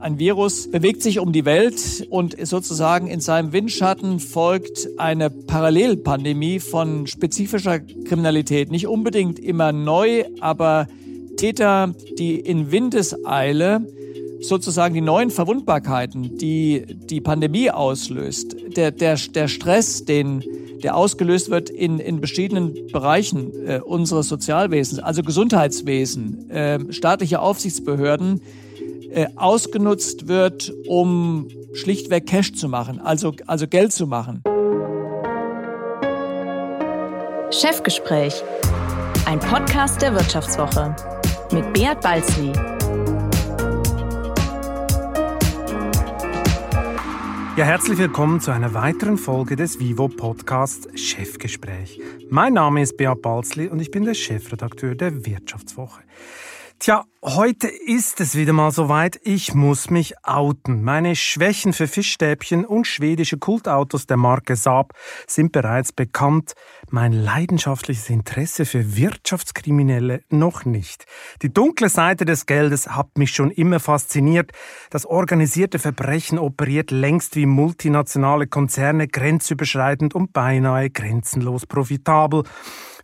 Ein Virus bewegt sich um die Welt und sozusagen in seinem Windschatten folgt eine Parallelpandemie von spezifischer Kriminalität. Nicht unbedingt immer neu, aber Täter, die in Windeseile sozusagen die neuen Verwundbarkeiten, die die Pandemie auslöst, der, der, der Stress, den, der ausgelöst wird in, in verschiedenen Bereichen äh, unseres Sozialwesens, also Gesundheitswesen, äh, staatliche Aufsichtsbehörden, äh, ausgenutzt wird, um schlichtweg Cash zu machen, also, also Geld zu machen. Chefgespräch, ein Podcast der Wirtschaftswoche mit Beat Balzli. Ja, herzlich willkommen zu einer weiteren Folge des Vivo Podcast Chefgespräch. Mein Name ist Beat Balzli und ich bin der Chefredakteur der Wirtschaftswoche. Tja, heute ist es wieder mal soweit. Ich muss mich outen. Meine Schwächen für Fischstäbchen und schwedische Kultautos der Marke Saab sind bereits bekannt. Mein leidenschaftliches Interesse für Wirtschaftskriminelle noch nicht. Die dunkle Seite des Geldes hat mich schon immer fasziniert. Das organisierte Verbrechen operiert längst wie multinationale Konzerne grenzüberschreitend und beinahe grenzenlos profitabel.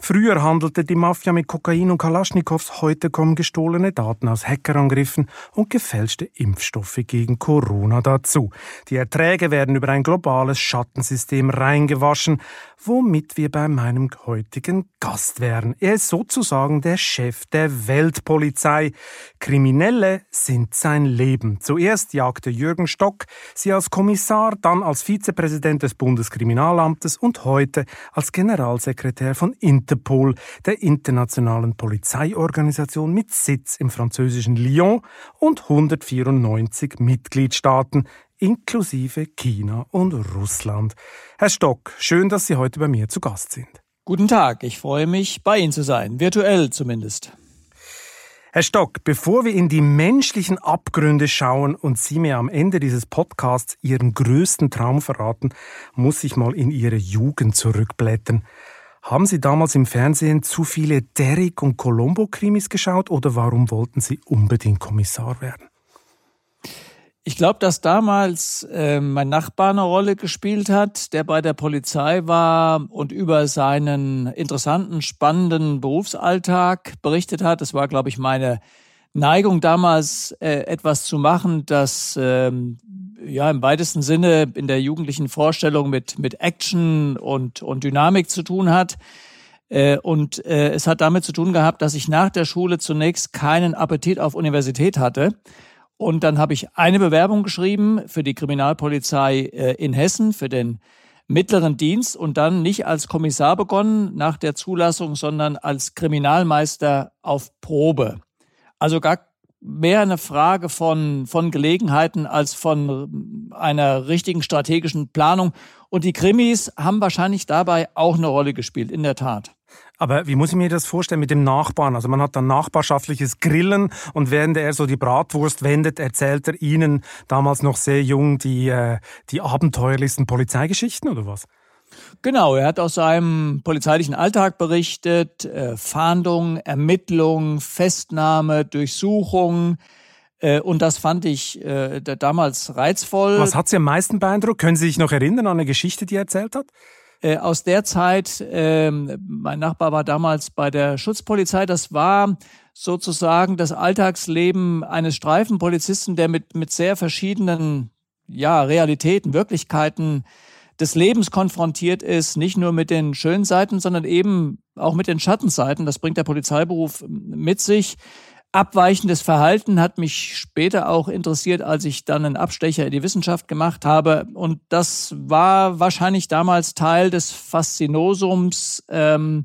Früher handelte die Mafia mit Kokain und Kalaschnikows, heute kommen gestohlene Daten aus Hackerangriffen und gefälschte Impfstoffe gegen Corona dazu. Die Erträge werden über ein globales Schattensystem reingewaschen, womit wir bei meinem heutigen Gast wären. Er ist sozusagen der Chef der Weltpolizei. Kriminelle sind sein Leben. Zuerst jagte Jürgen Stock sie als Kommissar, dann als Vizepräsident des Bundeskriminalamtes und heute als Generalsekretär von Interpol, der internationalen Polizeiorganisation mit Sitz im französischen Lyon und 194 Mitgliedstaaten inklusive China und Russland. Herr Stock, schön, dass Sie heute bei mir zu Gast sind. Guten Tag, ich freue mich, bei Ihnen zu sein, virtuell zumindest. Herr Stock, bevor wir in die menschlichen Abgründe schauen und Sie mir am Ende dieses Podcasts Ihren größten Traum verraten, muss ich mal in Ihre Jugend zurückblättern. Haben Sie damals im Fernsehen zu viele Derrick und Colombo-Krimis geschaut oder warum wollten Sie unbedingt Kommissar werden? Ich glaube, dass damals äh, mein Nachbar eine Rolle gespielt hat, der bei der Polizei war und über seinen interessanten, spannenden Berufsalltag berichtet hat. Das war, glaube ich, meine Neigung damals, äh, etwas zu machen, das äh, ja im weitesten Sinne in der jugendlichen Vorstellung mit, mit Action und, und Dynamik zu tun hat. Äh, und äh, es hat damit zu tun gehabt, dass ich nach der Schule zunächst keinen Appetit auf Universität hatte und dann habe ich eine Bewerbung geschrieben für die Kriminalpolizei äh, in Hessen, für den mittleren Dienst und dann nicht als Kommissar begonnen nach der Zulassung, sondern als Kriminalmeister auf Probe. Also gar mehr eine Frage von, von Gelegenheiten als von einer richtigen strategischen Planung. Und die Krimis haben wahrscheinlich dabei auch eine Rolle gespielt, in der Tat. Aber wie muss ich mir das vorstellen mit dem Nachbarn? Also man hat dann nachbarschaftliches Grillen und während er so die Bratwurst wendet, erzählt er Ihnen damals noch sehr jung die, äh, die abenteuerlichsten Polizeigeschichten oder was? Genau, er hat aus seinem polizeilichen Alltag berichtet, äh, Fahndung, Ermittlung, Festnahme, Durchsuchung. Äh, und das fand ich äh, damals reizvoll. Was hat Sie am meisten beeindruckt? Können Sie sich noch erinnern an eine Geschichte, die er erzählt hat? Äh, aus der Zeit, ähm, mein Nachbar war damals bei der Schutzpolizei, das war sozusagen das Alltagsleben eines Streifenpolizisten, der mit, mit sehr verschiedenen ja, Realitäten, Wirklichkeiten des Lebens konfrontiert ist, nicht nur mit den schönen Seiten, sondern eben auch mit den Schattenseiten. Das bringt der Polizeiberuf mit sich. Abweichendes Verhalten hat mich später auch interessiert, als ich dann einen Abstecher in die Wissenschaft gemacht habe. Und das war wahrscheinlich damals Teil des Faszinosums ähm,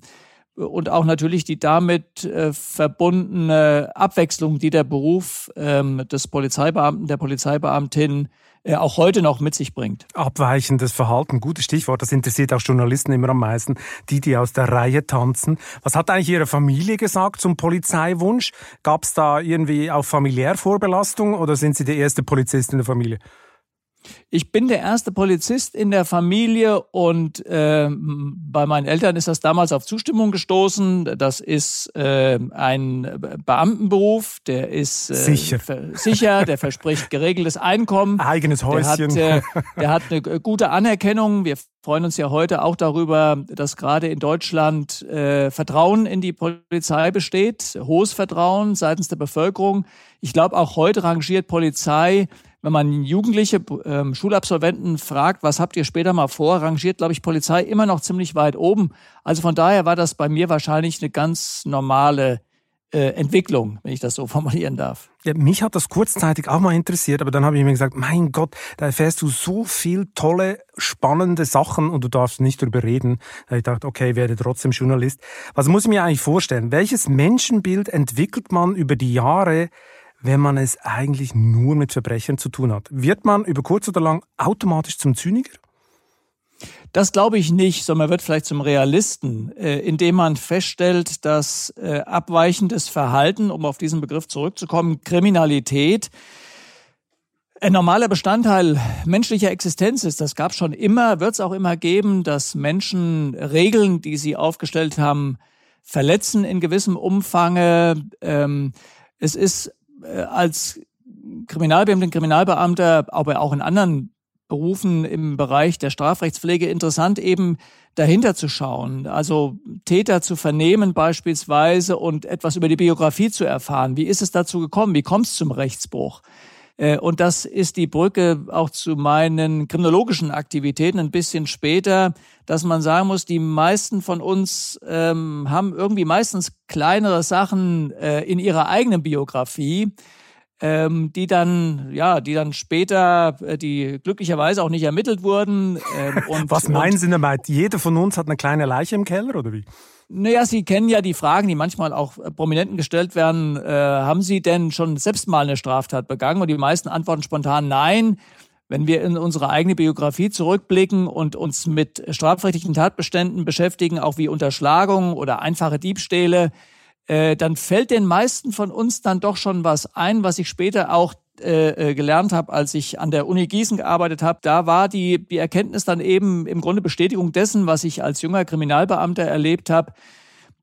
und auch natürlich die damit äh, verbundene Abwechslung, die der Beruf ähm, des Polizeibeamten, der Polizeibeamtin äh, auch heute noch mit sich bringt. Abweichendes Verhalten, gutes Stichwort, das interessiert auch Journalisten immer am meisten, die, die aus der Reihe tanzen. Was hat eigentlich Ihre Familie gesagt zum Polizeiwunsch? Gab es da irgendwie auch familiär Vorbelastung oder sind Sie die erste Polizistin in der Familie? Ich bin der erste Polizist in der Familie und äh, bei meinen Eltern ist das damals auf Zustimmung gestoßen. Das ist äh, ein Beamtenberuf, der ist äh, sicher. sicher, der verspricht geregeltes Einkommen. Eigenes Häuschen. Der hat, äh, der hat eine gute Anerkennung. Wir freuen uns ja heute auch darüber, dass gerade in Deutschland äh, Vertrauen in die Polizei besteht, hohes Vertrauen seitens der Bevölkerung. Ich glaube, auch heute rangiert Polizei wenn man jugendliche ähm, Schulabsolventen fragt, was habt ihr später mal vor, rangiert, glaube ich, Polizei immer noch ziemlich weit oben. Also von daher war das bei mir wahrscheinlich eine ganz normale äh, Entwicklung, wenn ich das so formulieren darf. Ja, mich hat das kurzzeitig auch mal interessiert, aber dann habe ich mir gesagt, mein Gott, da erfährst du so viel tolle, spannende Sachen und du darfst nicht darüber reden. Da ich dachte, okay, werde trotzdem Journalist. Was muss ich mir eigentlich vorstellen? Welches Menschenbild entwickelt man über die Jahre, wenn man es eigentlich nur mit Verbrechern zu tun hat? Wird man über kurz oder lang automatisch zum Zyniker? Das glaube ich nicht, sondern man wird vielleicht zum Realisten, äh, indem man feststellt, dass äh, abweichendes Verhalten, um auf diesen Begriff zurückzukommen, Kriminalität, ein normaler Bestandteil menschlicher Existenz ist. Das gab es schon immer, wird es auch immer geben, dass Menschen Regeln, die sie aufgestellt haben, verletzen in gewissem Umfange. Ähm, es ist als Kriminalbeamtin, Kriminalbeamter, aber auch in anderen Berufen im Bereich der Strafrechtspflege interessant, eben dahinter zu schauen. Also Täter zu vernehmen beispielsweise und etwas über die Biografie zu erfahren. Wie ist es dazu gekommen? Wie kommt es zum Rechtsbruch? Äh, und das ist die Brücke auch zu meinen kriminologischen Aktivitäten ein bisschen später, dass man sagen muss, die meisten von uns ähm, haben irgendwie meistens kleinere Sachen äh, in ihrer eigenen Biografie, ähm, die dann, ja, die dann später, äh, die glücklicherweise auch nicht ermittelt wurden. Ähm, und, Was meinen Sie damit? Jeder von uns hat eine kleine Leiche im Keller oder wie? Naja, Sie kennen ja die Fragen, die manchmal auch äh, Prominenten gestellt werden. Äh, haben Sie denn schon selbst mal eine Straftat begangen? Und die meisten antworten spontan nein. Wenn wir in unsere eigene Biografie zurückblicken und uns mit strafrechtlichen Tatbeständen beschäftigen, auch wie Unterschlagung oder einfache Diebstähle, äh, dann fällt den meisten von uns dann doch schon was ein, was ich später auch äh, äh, gelernt habe, als ich an der Uni Gießen gearbeitet habe, da war die, die Erkenntnis dann eben im Grunde Bestätigung dessen, was ich als junger Kriminalbeamter erlebt habe,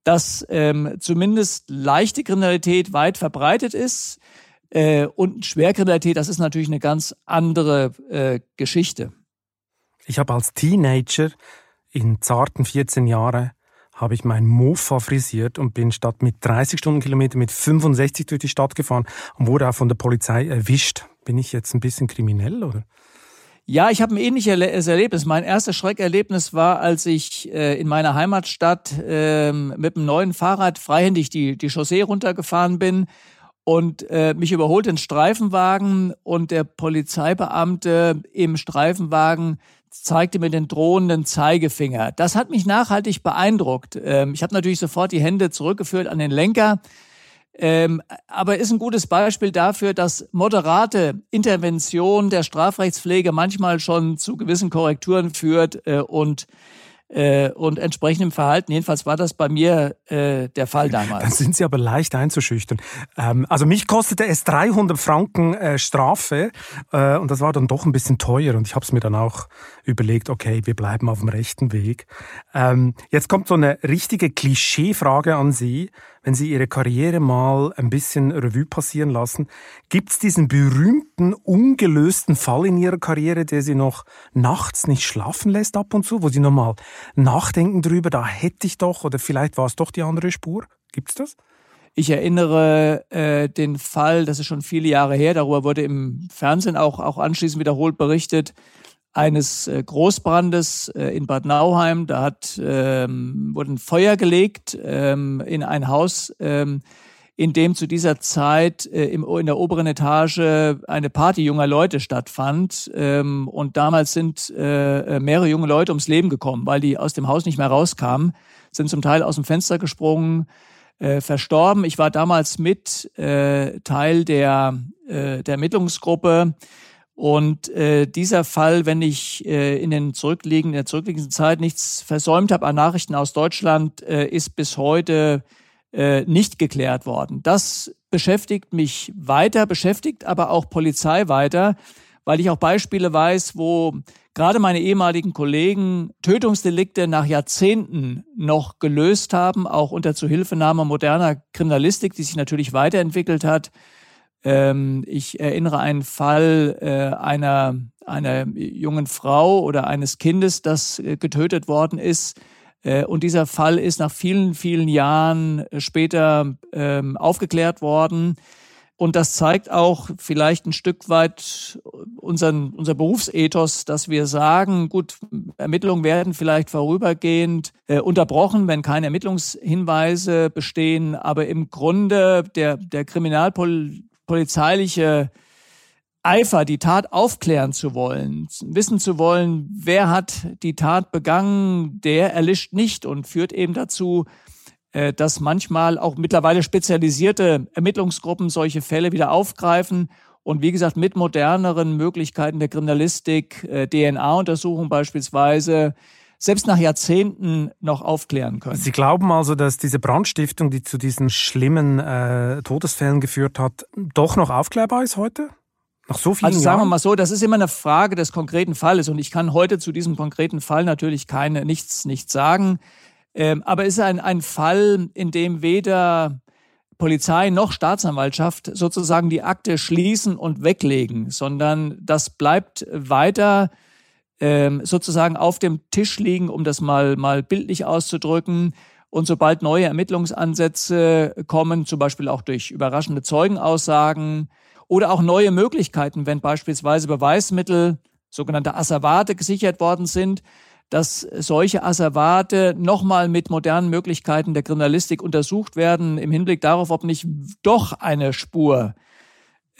dass ähm, zumindest leichte Kriminalität weit verbreitet ist äh, und Schwerkriminalität, das ist natürlich eine ganz andere äh, Geschichte. Ich habe als Teenager in zarten 14 Jahren habe ich mein Mofa frisiert und bin statt mit 30 Stundenkilometer mit 65 durch die Stadt gefahren und wurde auch von der Polizei erwischt. Bin ich jetzt ein bisschen kriminell oder? Ja, ich habe ein ähnliches Erlebnis. Mein erstes Schreckerlebnis war, als ich äh, in meiner Heimatstadt äh, mit einem neuen Fahrrad freihändig die, die Chaussee runtergefahren bin und äh, mich überholt ein Streifenwagen und der Polizeibeamte im Streifenwagen zeigte mir den drohenden Zeigefinger. Das hat mich nachhaltig beeindruckt. Ähm, ich habe natürlich sofort die Hände zurückgeführt an den Lenker. Ähm, aber ist ein gutes Beispiel dafür, dass moderate Intervention der Strafrechtspflege manchmal schon zu gewissen Korrekturen führt äh, und äh, und entsprechendem Verhalten. Jedenfalls war das bei mir äh, der Fall damals. Dann sind Sie aber leicht einzuschüchtern. Ähm, also mich kostete es 300 Franken äh, Strafe äh, und das war dann doch ein bisschen teuer und ich habe es mir dann auch überlegt, okay, wir bleiben auf dem rechten Weg. Ähm, jetzt kommt so eine richtige Klischeefrage an Sie wenn Sie Ihre Karriere mal ein bisschen Revue passieren lassen, gibt es diesen berühmten, ungelösten Fall in Ihrer Karriere, der Sie noch nachts nicht schlafen lässt ab und zu, wo Sie nochmal nachdenken drüber, da hätte ich doch oder vielleicht war es doch die andere Spur? Gibt's das? Ich erinnere äh, den Fall, das ist schon viele Jahre her, darüber wurde im Fernsehen auch, auch anschließend wiederholt berichtet, eines äh, Großbrandes äh, in Bad Nauheim. Da hat, ähm, wurde ein Feuer gelegt ähm, in ein Haus, ähm, in dem zu dieser Zeit äh, im, in der oberen Etage eine Party junger Leute stattfand. Ähm, und damals sind äh, mehrere junge Leute ums Leben gekommen, weil die aus dem Haus nicht mehr rauskamen, sind zum Teil aus dem Fenster gesprungen, äh, verstorben. Ich war damals mit äh, Teil der, äh, der Ermittlungsgruppe und äh, dieser Fall, wenn ich äh, in, den zurückliegenden, in der zurückliegenden Zeit nichts versäumt habe an Nachrichten aus Deutschland, äh, ist bis heute äh, nicht geklärt worden. Das beschäftigt mich weiter, beschäftigt aber auch Polizei weiter, weil ich auch Beispiele weiß, wo gerade meine ehemaligen Kollegen Tötungsdelikte nach Jahrzehnten noch gelöst haben, auch unter Zuhilfenahme moderner Kriminalistik, die sich natürlich weiterentwickelt hat. Ähm, ich erinnere einen Fall äh, einer, einer jungen Frau oder eines Kindes, das äh, getötet worden ist. Äh, und dieser Fall ist nach vielen, vielen Jahren später ähm, aufgeklärt worden. Und das zeigt auch vielleicht ein Stück weit unseren, unser Berufsethos, dass wir sagen, gut, Ermittlungen werden vielleicht vorübergehend äh, unterbrochen, wenn keine Ermittlungshinweise bestehen. Aber im Grunde der, der kriminalpolizeiliche Eifer, die Tat aufklären zu wollen, wissen zu wollen, wer hat die Tat begangen, der erlischt nicht und führt eben dazu, äh, dass manchmal auch mittlerweile spezialisierte Ermittlungsgruppen solche Fälle wieder aufgreifen und wie gesagt mit moderneren Möglichkeiten der Kriminalistik, äh, DNA-Untersuchung beispielsweise, selbst nach Jahrzehnten noch aufklären können. Sie glauben also, dass diese Brandstiftung, die zu diesen schlimmen äh, Todesfällen geführt hat, doch noch aufklärbar ist heute? Nach so vielen also sagen Jahren? wir mal so, das ist immer eine Frage des konkreten Falles und ich kann heute zu diesem konkreten Fall natürlich keine nichts nichts sagen. Ähm, aber es ist ein, ein Fall, in dem weder Polizei noch Staatsanwaltschaft sozusagen die Akte schließen und weglegen, sondern das bleibt weiter ähm, sozusagen auf dem Tisch liegen, um das mal, mal bildlich auszudrücken. Und sobald neue Ermittlungsansätze kommen, zum Beispiel auch durch überraschende Zeugenaussagen oder auch neue Möglichkeiten, wenn beispielsweise Beweismittel, sogenannte Asservate, gesichert worden sind, dass solche Asservate nochmal mit modernen Möglichkeiten der Kriminalistik untersucht werden, im Hinblick darauf, ob nicht doch eine Spur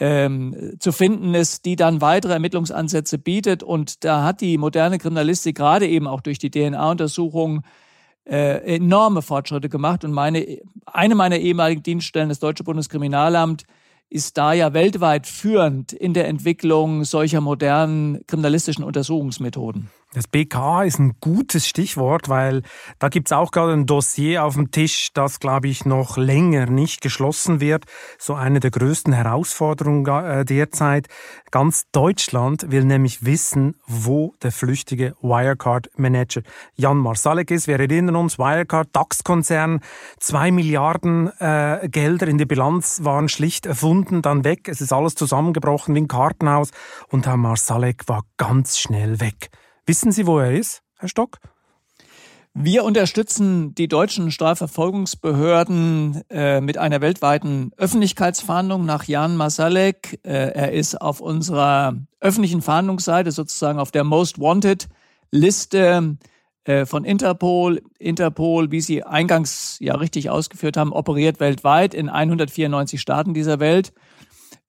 ähm, zu finden ist, die dann weitere Ermittlungsansätze bietet. Und da hat die moderne Kriminalistik gerade eben auch durch die DNA-Untersuchung äh, enorme Fortschritte gemacht. Und meine, eine meiner ehemaligen Dienststellen, das Deutsche Bundeskriminalamt, ist da ja weltweit führend in der Entwicklung solcher modernen kriminalistischen Untersuchungsmethoden. Das BK ist ein gutes Stichwort, weil da gibt's auch gerade ein Dossier auf dem Tisch, das, glaube ich, noch länger nicht geschlossen wird. So eine der größten Herausforderungen äh, derzeit. Ganz Deutschland will nämlich wissen, wo der flüchtige Wirecard-Manager Jan Marsalek ist. Wir erinnern uns, Wirecard, DAX-Konzern, zwei Milliarden äh, Gelder in die Bilanz waren schlicht erfunden, dann weg. Es ist alles zusammengebrochen wie ein Kartenhaus und Herr Marsalek war ganz schnell weg. Wissen Sie, wo er ist, Herr Stock? Wir unterstützen die deutschen Strafverfolgungsbehörden äh, mit einer weltweiten Öffentlichkeitsfahndung nach Jan Masalek. Äh, er ist auf unserer öffentlichen Fahndungsseite sozusagen auf der Most Wanted Liste äh, von Interpol. Interpol, wie Sie eingangs ja richtig ausgeführt haben, operiert weltweit in 194 Staaten dieser Welt.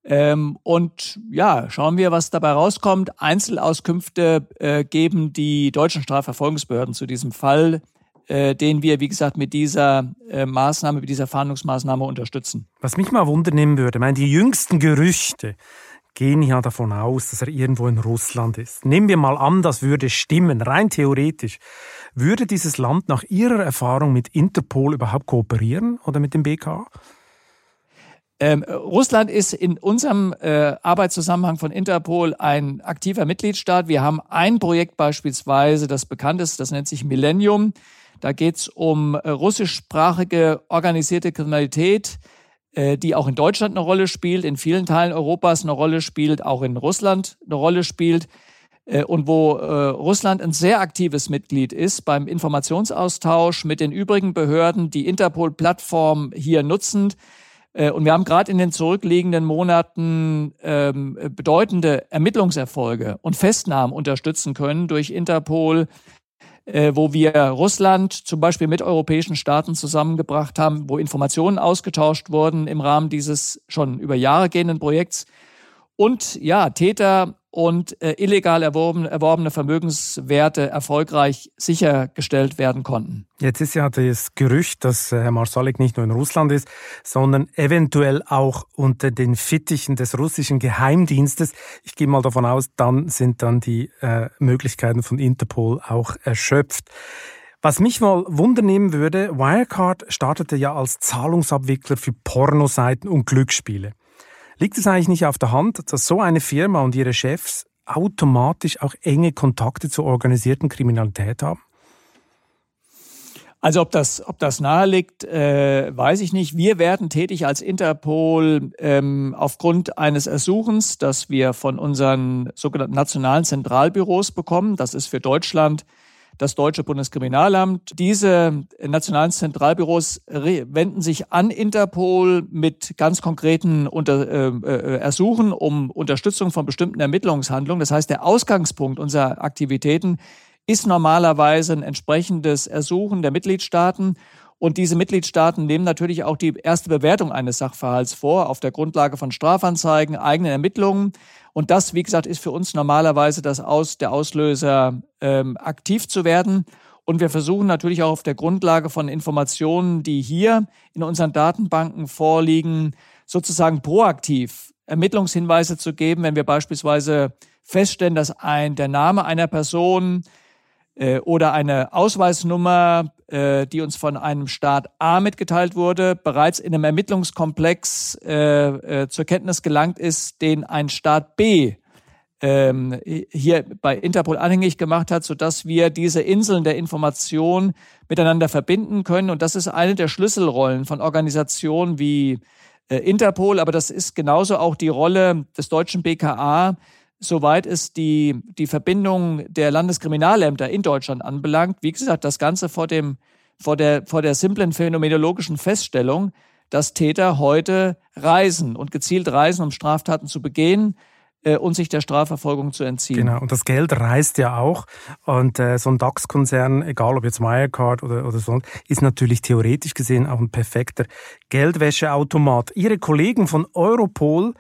Ähm, und ja, schauen wir, was dabei rauskommt. Einzelauskünfte äh, geben die deutschen Strafverfolgungsbehörden zu diesem Fall, äh, den wir, wie gesagt, mit dieser äh, Maßnahme, mit dieser Fahndungsmaßnahme unterstützen. Was mich mal wundern würde, meine, die jüngsten Gerüchte gehen ja davon aus, dass er irgendwo in Russland ist. Nehmen wir mal an, das würde stimmen, rein theoretisch. Würde dieses Land nach Ihrer Erfahrung mit Interpol überhaupt kooperieren oder mit dem BK? Ähm, Russland ist in unserem äh, Arbeitszusammenhang von Interpol ein aktiver Mitgliedstaat. Wir haben ein Projekt beispielsweise, das bekannt ist, das nennt sich Millennium. Da geht es um äh, russischsprachige organisierte Kriminalität, äh, die auch in Deutschland eine Rolle spielt, in vielen Teilen Europas eine Rolle spielt, auch in Russland eine Rolle spielt äh, und wo äh, Russland ein sehr aktives Mitglied ist beim Informationsaustausch mit den übrigen Behörden, die Interpol-Plattform hier nutzend. Äh, und wir haben gerade in den zurückliegenden Monaten ähm, bedeutende Ermittlungserfolge und Festnahmen unterstützen können durch Interpol, äh, wo wir Russland zum Beispiel mit europäischen Staaten zusammengebracht haben, wo Informationen ausgetauscht wurden im Rahmen dieses schon über Jahre gehenden Projekts. Und ja, Täter und äh, illegal erworben, erworbene Vermögenswerte erfolgreich sichergestellt werden konnten. Jetzt ist ja das Gerücht, dass äh, Herr Marsalik nicht nur in Russland ist, sondern eventuell auch unter den Fittichen des russischen Geheimdienstes. Ich gehe mal davon aus, dann sind dann die äh, Möglichkeiten von Interpol auch erschöpft. Was mich mal wundernehmen würde, Wirecard startete ja als Zahlungsabwickler für Pornoseiten und Glücksspiele. Liegt es eigentlich nicht auf der Hand, dass so eine Firma und ihre Chefs automatisch auch enge Kontakte zur organisierten Kriminalität haben? Also ob das, ob das nahe liegt, äh, weiß ich nicht. Wir werden tätig als Interpol ähm, aufgrund eines Ersuchens, das wir von unseren sogenannten nationalen Zentralbüros bekommen. Das ist für Deutschland das Deutsche Bundeskriminalamt. Diese nationalen Zentralbüros wenden sich an Interpol mit ganz konkreten Unter äh, äh, Ersuchen um Unterstützung von bestimmten Ermittlungshandlungen. Das heißt, der Ausgangspunkt unserer Aktivitäten ist normalerweise ein entsprechendes Ersuchen der Mitgliedstaaten. Und diese Mitgliedstaaten nehmen natürlich auch die erste Bewertung eines Sachverhalts vor, auf der Grundlage von Strafanzeigen, eigenen Ermittlungen. Und das, wie gesagt, ist für uns normalerweise das Aus, der Auslöser, ähm, aktiv zu werden. Und wir versuchen natürlich auch auf der Grundlage von Informationen, die hier in unseren Datenbanken vorliegen, sozusagen proaktiv Ermittlungshinweise zu geben, wenn wir beispielsweise feststellen, dass ein, der Name einer Person äh, oder eine Ausweisnummer, äh, die uns von einem Staat A mitgeteilt wurde, bereits in einem Ermittlungskomplex äh, äh, zur Kenntnis gelangt ist, den ein Staat B ähm, hier bei Interpol anhängig gemacht hat, sodass wir diese Inseln der Information miteinander verbinden können. Und das ist eine der Schlüsselrollen von Organisationen wie äh, Interpol, aber das ist genauso auch die Rolle des deutschen BKA, soweit es die, die Verbindung der Landeskriminalämter in Deutschland anbelangt. Wie gesagt, das Ganze vor, dem, vor, der, vor der simplen phänomenologischen Feststellung, dass Täter heute reisen und gezielt reisen, um Straftaten zu begehen äh, und sich der Strafverfolgung zu entziehen. Genau, und das Geld reist ja auch. Und äh, so ein DAX-Konzern, egal ob jetzt Wirecard oder, oder so, ist natürlich theoretisch gesehen auch ein perfekter Geldwäscheautomat. Ihre Kollegen von Europol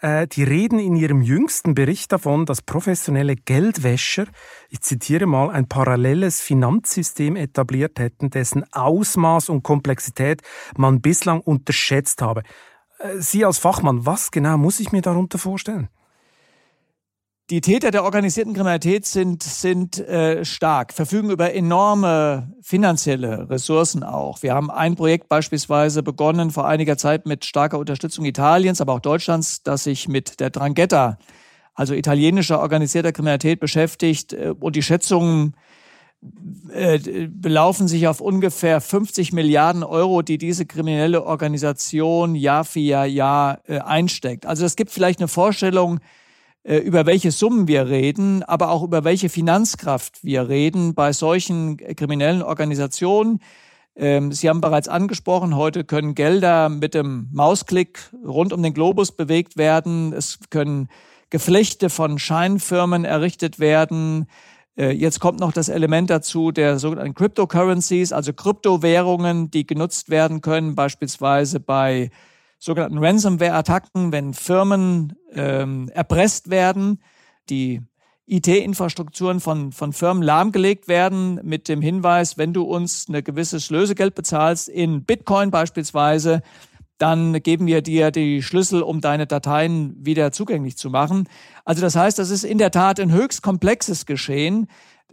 äh, die reden in ihrem jüngsten Bericht davon, dass professionelle Geldwäscher, ich zitiere mal, ein paralleles Finanzsystem etabliert hätten, dessen Ausmaß und Komplexität man bislang unterschätzt habe. Äh, Sie als Fachmann, was genau muss ich mir darunter vorstellen? Die Täter der organisierten Kriminalität sind, sind äh, stark, verfügen über enorme finanzielle Ressourcen auch. Wir haben ein Projekt beispielsweise begonnen vor einiger Zeit mit starker Unterstützung Italiens, aber auch Deutschlands, das sich mit der Drangheta, also italienischer organisierter Kriminalität beschäftigt. Äh, und die Schätzungen äh, belaufen sich auf ungefähr 50 Milliarden Euro, die diese kriminelle Organisation Jahr für Jahr, Jahr äh, einsteckt. Also es gibt vielleicht eine Vorstellung, über welche Summen wir reden, aber auch über welche Finanzkraft wir reden bei solchen kriminellen Organisationen. Ähm, Sie haben bereits angesprochen, heute können Gelder mit dem Mausklick rund um den Globus bewegt werden. Es können Geflechte von Scheinfirmen errichtet werden. Äh, jetzt kommt noch das Element dazu der sogenannten Cryptocurrencies, also Kryptowährungen, die genutzt werden können, beispielsweise bei sogenannten Ransomware-Attacken, wenn Firmen ähm, erpresst werden, die IT-Infrastrukturen von, von Firmen lahmgelegt werden mit dem Hinweis, wenn du uns ein gewisses Lösegeld bezahlst, in Bitcoin beispielsweise, dann geben wir dir die Schlüssel, um deine Dateien wieder zugänglich zu machen. Also das heißt, das ist in der Tat ein höchst komplexes Geschehen,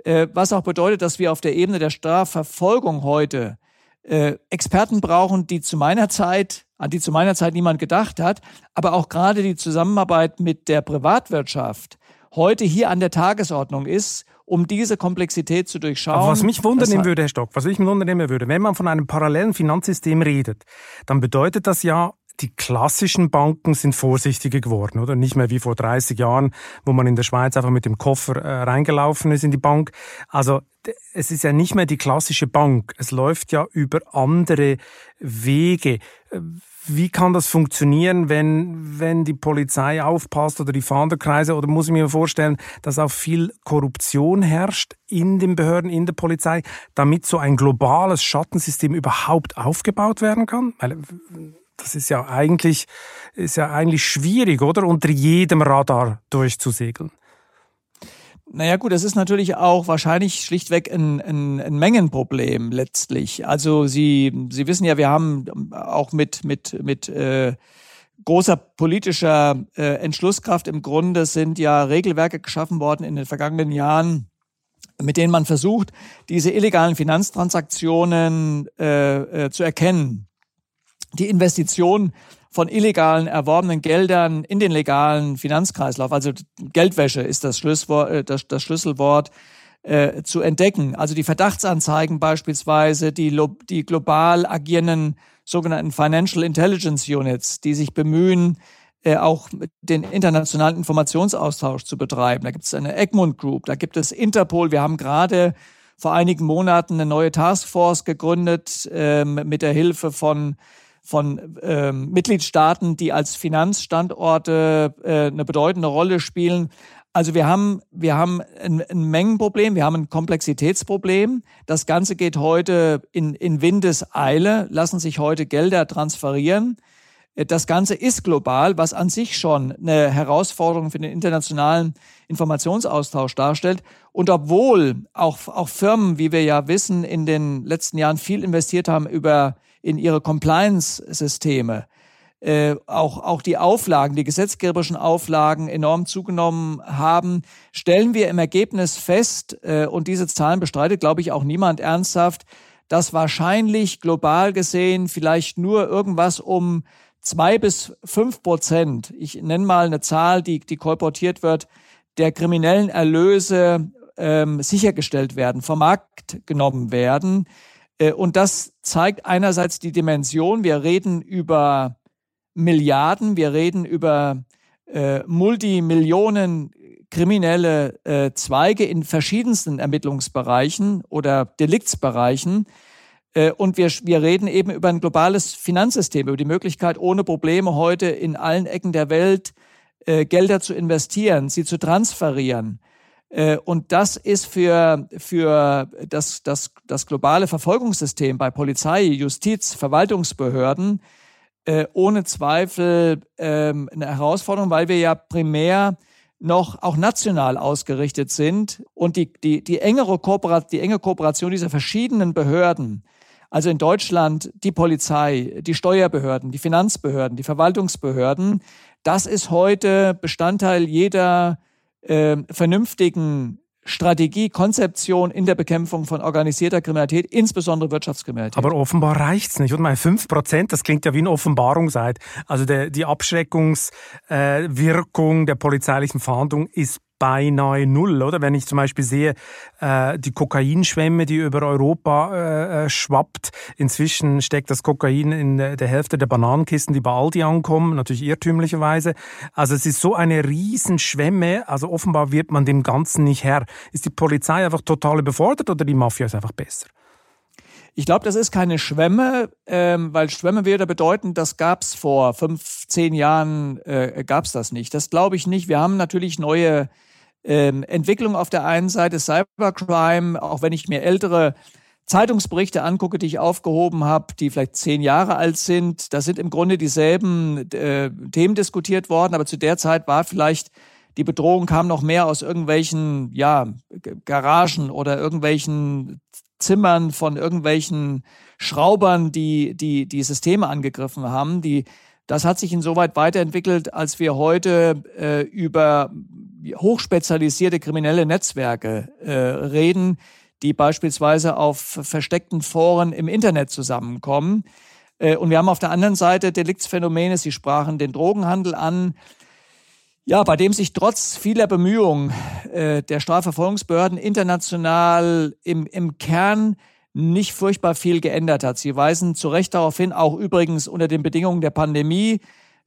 äh, was auch bedeutet, dass wir auf der Ebene der Strafverfolgung heute äh, Experten brauchen, die zu meiner Zeit, an die zu meiner Zeit niemand gedacht hat, aber auch gerade die Zusammenarbeit mit der Privatwirtschaft heute hier an der Tagesordnung ist, um diese Komplexität zu durchschauen. Aber was mich wundern würde, Herr Stock, was ich mich wundern würde, wenn man von einem parallelen Finanzsystem redet, dann bedeutet das ja, die klassischen Banken sind vorsichtiger geworden, oder? Nicht mehr wie vor 30 Jahren, wo man in der Schweiz einfach mit dem Koffer äh, reingelaufen ist in die Bank. Also es ist ja nicht mehr die klassische Bank. Es läuft ja über andere Wege. Wie kann das funktionieren, wenn, wenn die Polizei aufpasst oder die Fahnderkreise? Oder muss ich mir vorstellen, dass auch viel Korruption herrscht in den Behörden, in der Polizei, damit so ein globales Schattensystem überhaupt aufgebaut werden kann? Weil, das ist ja eigentlich, ist ja eigentlich schwierig, oder? Unter jedem Radar durchzusegeln. Naja gut, das ist natürlich auch wahrscheinlich schlichtweg ein, ein, ein Mengenproblem letztlich. Also Sie, Sie wissen ja, wir haben auch mit, mit, mit äh, großer politischer äh, Entschlusskraft im Grunde sind ja Regelwerke geschaffen worden in den vergangenen Jahren, mit denen man versucht, diese illegalen Finanztransaktionen äh, äh, zu erkennen. Die Investition von illegalen erworbenen Geldern in den legalen Finanzkreislauf, also Geldwäsche ist das, Schlusswort, äh, das, das Schlüsselwort, äh, zu entdecken. Also die Verdachtsanzeigen beispielsweise, die, die global agierenden sogenannten Financial Intelligence Units, die sich bemühen, äh, auch den internationalen Informationsaustausch zu betreiben. Da gibt es eine Egmont Group, da gibt es Interpol. Wir haben gerade vor einigen Monaten eine neue Taskforce gegründet ähm, mit der Hilfe von von ähm, Mitgliedstaaten, die als Finanzstandorte äh, eine bedeutende Rolle spielen. Also wir haben, wir haben ein, ein Mengenproblem, wir haben ein Komplexitätsproblem. Das Ganze geht heute in, in Windeseile, lassen sich heute Gelder transferieren. Das Ganze ist global, was an sich schon eine Herausforderung für den internationalen Informationsaustausch darstellt. Und obwohl auch, auch Firmen, wie wir ja wissen, in den letzten Jahren viel investiert haben über in ihre Compliance-Systeme, äh, auch, auch die Auflagen, die gesetzgeberischen Auflagen enorm zugenommen haben, stellen wir im Ergebnis fest, äh, und diese Zahlen bestreitet, glaube ich, auch niemand ernsthaft, dass wahrscheinlich global gesehen vielleicht nur irgendwas um zwei bis fünf Prozent, ich nenne mal eine Zahl, die, die kolportiert wird, der kriminellen Erlöse ähm, sichergestellt werden, vom Markt genommen werden. Äh, und das zeigt einerseits die Dimension. Wir reden über Milliarden, wir reden über äh, Multimillionen kriminelle äh, Zweige in verschiedensten Ermittlungsbereichen oder Deliktsbereichen. Äh, und wir, wir reden eben über ein globales Finanzsystem, über die Möglichkeit, ohne Probleme heute in allen Ecken der Welt äh, Gelder zu investieren, sie zu transferieren. Äh, und das ist für, für das, das, das globale Verfolgungssystem bei Polizei, Justiz, Verwaltungsbehörden äh, ohne Zweifel ähm, eine Herausforderung, weil wir ja primär noch auch national ausgerichtet sind und die, die, die, engere Kooperation, die enge Kooperation dieser verschiedenen Behörden, also in Deutschland die Polizei, die Steuerbehörden, die Finanzbehörden, die Verwaltungsbehörden, das ist heute Bestandteil jeder äh, vernünftigen Strategie, Konzeption in der Bekämpfung von organisierter Kriminalität, insbesondere Wirtschaftskriminalität. Aber offenbar reicht's nicht. Und mal fünf Prozent, das klingt ja wie eine Offenbarung seit. Also der, die Abschreckungswirkung äh, der polizeilichen Fahndung ist beinahe null, oder? Wenn ich zum Beispiel sehe, äh, die Kokainschwemme, die über Europa äh, äh, schwappt. Inzwischen steckt das Kokain in der Hälfte der Bananenkisten, die bei Aldi ankommen, natürlich irrtümlicherweise. Also es ist so eine Riesenschwemme, also offenbar wird man dem Ganzen nicht Herr. Ist die Polizei einfach total überfordert oder die Mafia ist einfach besser? Ich glaube, das ist keine Schwemme, ähm, weil Schwemme würde bedeuten, das gab's vor fünf, zehn Jahren, äh, gab's das nicht. Das glaube ich nicht. Wir haben natürlich neue ähm, Entwicklung auf der einen Seite, Cybercrime, auch wenn ich mir ältere Zeitungsberichte angucke, die ich aufgehoben habe, die vielleicht zehn Jahre alt sind, da sind im Grunde dieselben äh, Themen diskutiert worden, aber zu der Zeit war vielleicht die Bedrohung kam noch mehr aus irgendwelchen ja, Garagen oder irgendwelchen Zimmern von irgendwelchen Schraubern, die die, die Systeme angegriffen haben. Die, das hat sich insoweit weiterentwickelt, als wir heute äh, über hochspezialisierte kriminelle Netzwerke äh, reden, die beispielsweise auf versteckten Foren im Internet zusammenkommen. Äh, und wir haben auf der anderen Seite Deliktsphänomene, Sie sprachen den Drogenhandel an, ja, bei dem sich trotz vieler Bemühungen äh, der Strafverfolgungsbehörden international im, im Kern nicht furchtbar viel geändert hat. Sie weisen zu Recht darauf hin, auch übrigens unter den Bedingungen der Pandemie,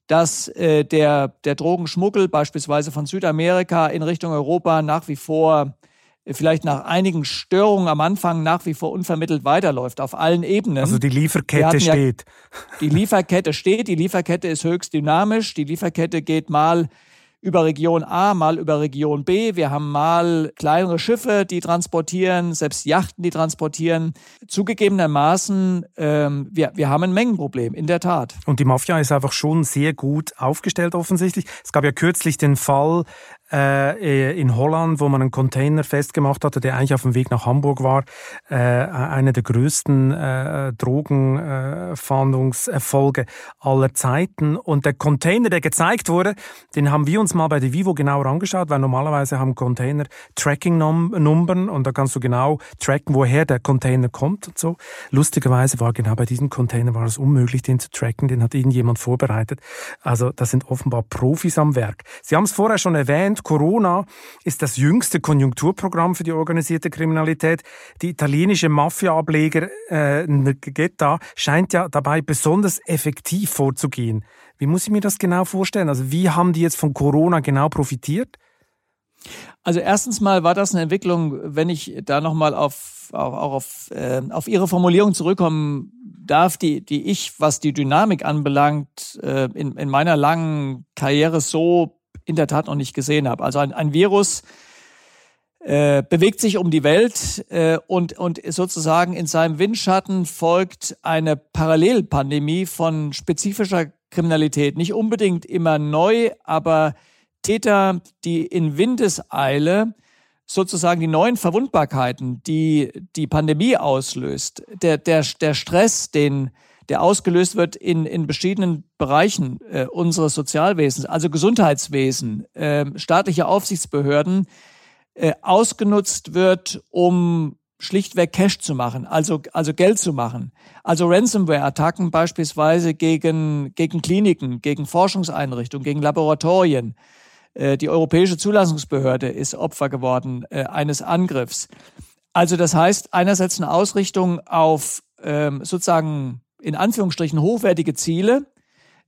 dass äh, der, der Drogenschmuggel beispielsweise von Südamerika in Richtung Europa nach wie vor äh, vielleicht nach einigen Störungen am Anfang nach wie vor unvermittelt weiterläuft, auf allen Ebenen. Also die Lieferkette steht. Ja, die Lieferkette steht, die Lieferkette ist höchst dynamisch, die Lieferkette geht mal über Region A, mal über Region B. Wir haben mal kleinere Schiffe, die transportieren, selbst Yachten, die transportieren. Zugegebenermaßen, ähm, wir, wir haben ein Mengenproblem, in der Tat. Und die Mafia ist einfach schon sehr gut aufgestellt offensichtlich. Es gab ja kürzlich den Fall äh, in Holland, wo man einen Container festgemacht hatte, der eigentlich auf dem Weg nach Hamburg war. Äh, einer der größten äh, Drogenfahndungserfolge äh, aller Zeiten. Und der Container, der gezeigt wurde, den haben wir uns mal bei der Vivo genauer angeschaut, weil normalerweise haben Container Tracking-Nummern und da kannst du genau tracken, woher der Container kommt und so. Lustigerweise war genau bei diesem Container war es unmöglich, den zu tracken, den hat irgendjemand vorbereitet. Also da sind offenbar Profis am Werk. Sie haben es vorher schon erwähnt, Moment, Corona ist das jüngste Konjunkturprogramm für die organisierte Kriminalität. Die italienische Mafia-Ableger äh, scheint ja dabei besonders effektiv vorzugehen. Wie muss ich mir das genau vorstellen? Also wie haben die jetzt von Corona genau profitiert? Also erstens mal war das eine Entwicklung, wenn ich da nochmal auf, auch, auch auf, äh, auf Ihre Formulierung zurückkommen darf, die, die ich, was die Dynamik anbelangt, äh, in, in meiner langen Karriere so in der Tat noch nicht gesehen habe. Also ein, ein Virus äh, bewegt sich um die Welt äh, und, und sozusagen in seinem Windschatten folgt eine Parallelpandemie von spezifischer Kriminalität. Nicht unbedingt immer neu, aber Täter, die in Windeseile sozusagen die neuen Verwundbarkeiten, die die Pandemie auslöst, der, der, der Stress, den der ausgelöst wird in, in verschiedenen Bereichen äh, unseres Sozialwesens, also Gesundheitswesen, äh, staatliche Aufsichtsbehörden, äh, ausgenutzt wird, um schlichtweg Cash zu machen, also, also Geld zu machen. Also Ransomware-Attacken beispielsweise gegen, gegen Kliniken, gegen Forschungseinrichtungen, gegen Laboratorien. Äh, die Europäische Zulassungsbehörde ist Opfer geworden äh, eines Angriffs. Also das heißt einerseits eine Ausrichtung auf ähm, sozusagen in Anführungsstrichen hochwertige Ziele,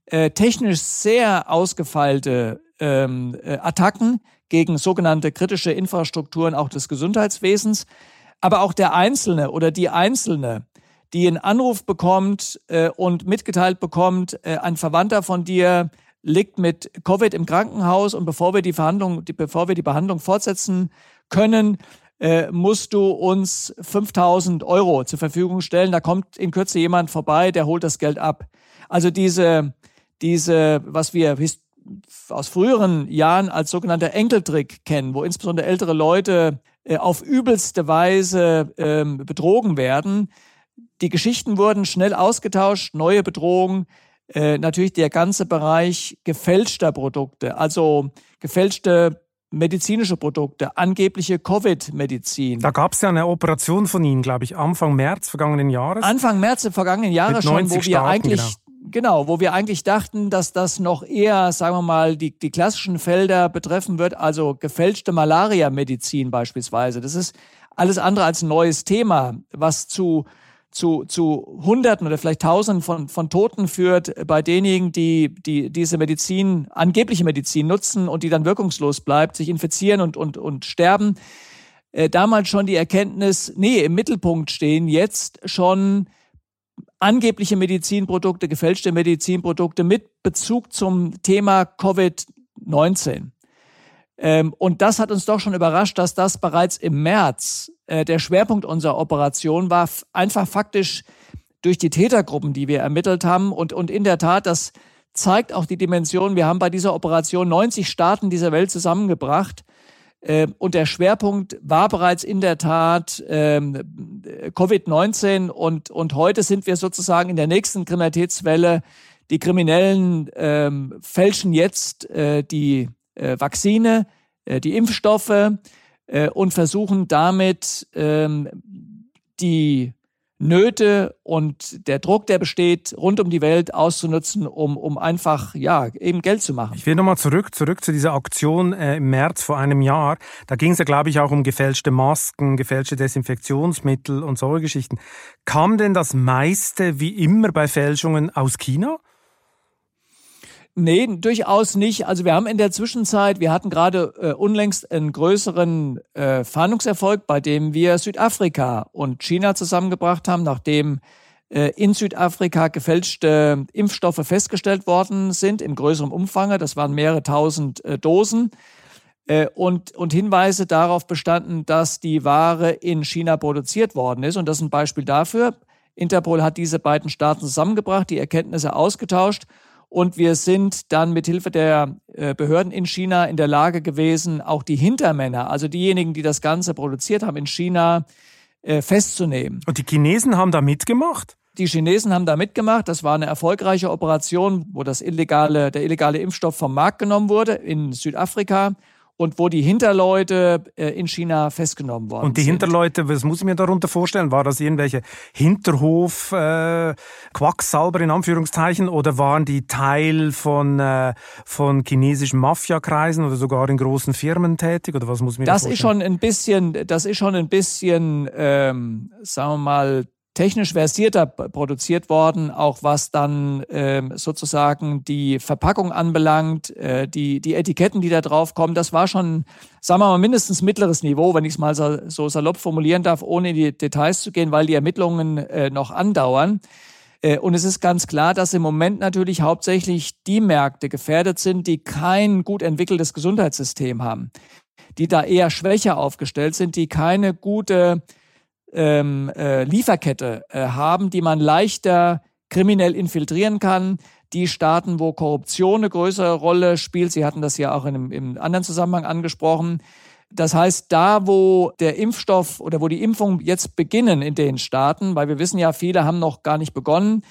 äh, technisch sehr ausgefeilte ähm, äh, Attacken gegen sogenannte kritische Infrastrukturen auch des Gesundheitswesens, aber auch der Einzelne oder die Einzelne, die einen Anruf bekommt äh, und mitgeteilt bekommt, äh, ein Verwandter von dir liegt mit Covid im Krankenhaus und bevor wir die Verhandlung, die, bevor wir die Behandlung fortsetzen können, äh, musst du uns 5000 Euro zur Verfügung stellen. Da kommt in Kürze jemand vorbei, der holt das Geld ab. Also diese, diese, was wir aus früheren Jahren als sogenannter Enkeltrick kennen, wo insbesondere ältere Leute äh, auf übelste Weise ähm, betrogen werden. Die Geschichten wurden schnell ausgetauscht, neue Bedrohungen. Äh, natürlich der ganze Bereich gefälschter Produkte, also gefälschte medizinische Produkte, angebliche Covid-Medizin. Da gab es ja eine Operation von Ihnen, glaube ich, Anfang März vergangenen Jahres. Anfang März vergangenen Jahres schon, wo wir Staaten, eigentlich genau. genau. wo wir eigentlich dachten, dass das noch eher, sagen wir mal, die, die klassischen Felder betreffen wird, also gefälschte Malaria-Medizin beispielsweise. Das ist alles andere als ein neues Thema, was zu zu, zu Hunderten oder vielleicht Tausenden von, von Toten führt bei denjenigen, die, die diese Medizin, angebliche Medizin nutzen und die dann wirkungslos bleibt, sich infizieren und, und, und sterben. Äh, damals schon die Erkenntnis, nee, im Mittelpunkt stehen jetzt schon angebliche Medizinprodukte, gefälschte Medizinprodukte mit Bezug zum Thema Covid-19. Ähm, und das hat uns doch schon überrascht, dass das bereits im März äh, der Schwerpunkt unserer Operation war, einfach faktisch durch die Tätergruppen, die wir ermittelt haben. Und, und in der Tat, das zeigt auch die Dimension. Wir haben bei dieser Operation 90 Staaten dieser Welt zusammengebracht. Äh, und der Schwerpunkt war bereits in der Tat ähm, Covid-19 und, und heute sind wir sozusagen in der nächsten Kriminalitätswelle. Die Kriminellen ähm, fälschen jetzt äh, die äh, Vakzine, äh, die Impfstoffe äh, und versuchen damit ähm, die Nöte und der Druck, der besteht, rund um die Welt auszunutzen, um, um einfach, ja, eben Geld zu machen. Ich will nochmal zurück, zurück zu dieser Aktion äh, im März vor einem Jahr. Da ging es ja, glaube ich, auch um gefälschte Masken, gefälschte Desinfektionsmittel und solche Geschichten. Kam denn das meiste, wie immer bei Fälschungen, aus China? Nee, durchaus nicht. Also wir haben in der Zwischenzeit, wir hatten gerade äh, unlängst einen größeren äh, Fahndungserfolg, bei dem wir Südafrika und China zusammengebracht haben, nachdem äh, in Südafrika gefälschte Impfstoffe festgestellt worden sind in größerem Umfang. Das waren mehrere tausend äh, Dosen. Äh, und, und Hinweise darauf bestanden, dass die Ware in China produziert worden ist. Und das ist ein Beispiel dafür. Interpol hat diese beiden Staaten zusammengebracht, die Erkenntnisse ausgetauscht Und wir sind dann mit Hilfe der äh, Behörden in China in der Lage gewesen, auch die Hintermänner, also diejenigen, die das Ganze produziert haben in China, äh, festzunehmen. Und die Chinesen haben da mitgemacht? Die Chinesen haben da mitgemacht. Das war eine erfolgreiche Operation, wo das illegale, der illegale Impfstoff vom Markt genommen wurde in Südafrika und wo die Hinterleute äh, in China festgenommen worden sind. Und die sind. Hinterleute, was muss ich mir darunter vorstellen? War das irgendwelche Hinterhof-Quacksalber äh, in Anführungszeichen oder waren die Teil von, äh, von chinesischen Mafiakreisen oder sogar in großen Firmen tätig? Oder was muss ich mir das da ist schon ein bisschen, das ist schon ein bisschen, ähm, sagen wir mal, technisch versierter produziert worden, auch was dann ähm, sozusagen die Verpackung anbelangt, äh, die, die Etiketten, die da drauf kommen. Das war schon, sagen wir mal, mindestens mittleres Niveau, wenn ich es mal so, so salopp formulieren darf, ohne in die Details zu gehen, weil die Ermittlungen äh, noch andauern. Äh, und es ist ganz klar, dass im Moment natürlich hauptsächlich die Märkte gefährdet sind, die kein gut entwickeltes Gesundheitssystem haben, die da eher schwächer aufgestellt sind, die keine gute ähm, äh, Lieferkette äh, haben, die man leichter kriminell infiltrieren kann. Die Staaten, wo Korruption eine größere Rolle spielt, Sie hatten das ja auch in einem, im anderen Zusammenhang angesprochen. Das heißt, da, wo der Impfstoff oder wo die Impfungen jetzt beginnen in den Staaten, weil wir wissen ja, viele haben noch gar nicht begonnen,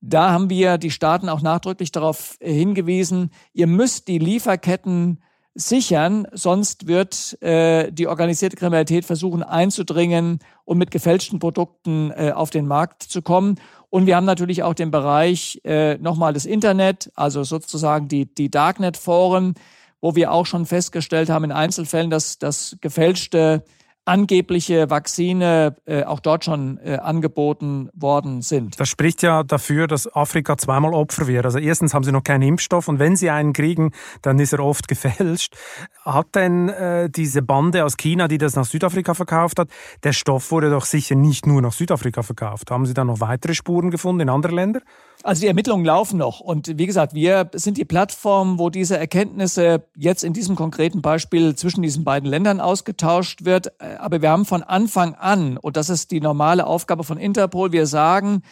da haben wir die Staaten auch nachdrücklich darauf hingewiesen, ihr müsst die Lieferketten sichern, sonst wird äh, die organisierte Kriminalität versuchen einzudringen und mit gefälschten Produkten äh, auf den Markt zu kommen. Und wir haben natürlich auch den Bereich äh, nochmal das Internet, also sozusagen die, die Darknet-Foren, wo wir auch schon festgestellt haben in Einzelfällen, dass das gefälschte angebliche Vakzine äh, auch dort schon äh, angeboten worden sind. Das spricht ja dafür, dass Afrika zweimal Opfer wird. Also erstens haben sie noch keinen Impfstoff und wenn sie einen kriegen, dann ist er oft gefälscht. Hat denn äh, diese Bande aus China, die das nach Südafrika verkauft hat, der Stoff wurde doch sicher nicht nur nach Südafrika verkauft. Haben Sie da noch weitere Spuren gefunden in andere Länder? Also die Ermittlungen laufen noch. Und wie gesagt, wir sind die Plattform, wo diese Erkenntnisse jetzt in diesem konkreten Beispiel zwischen diesen beiden Ländern ausgetauscht wird. Aber wir haben von Anfang an, und das ist die normale Aufgabe von Interpol, wir sagen,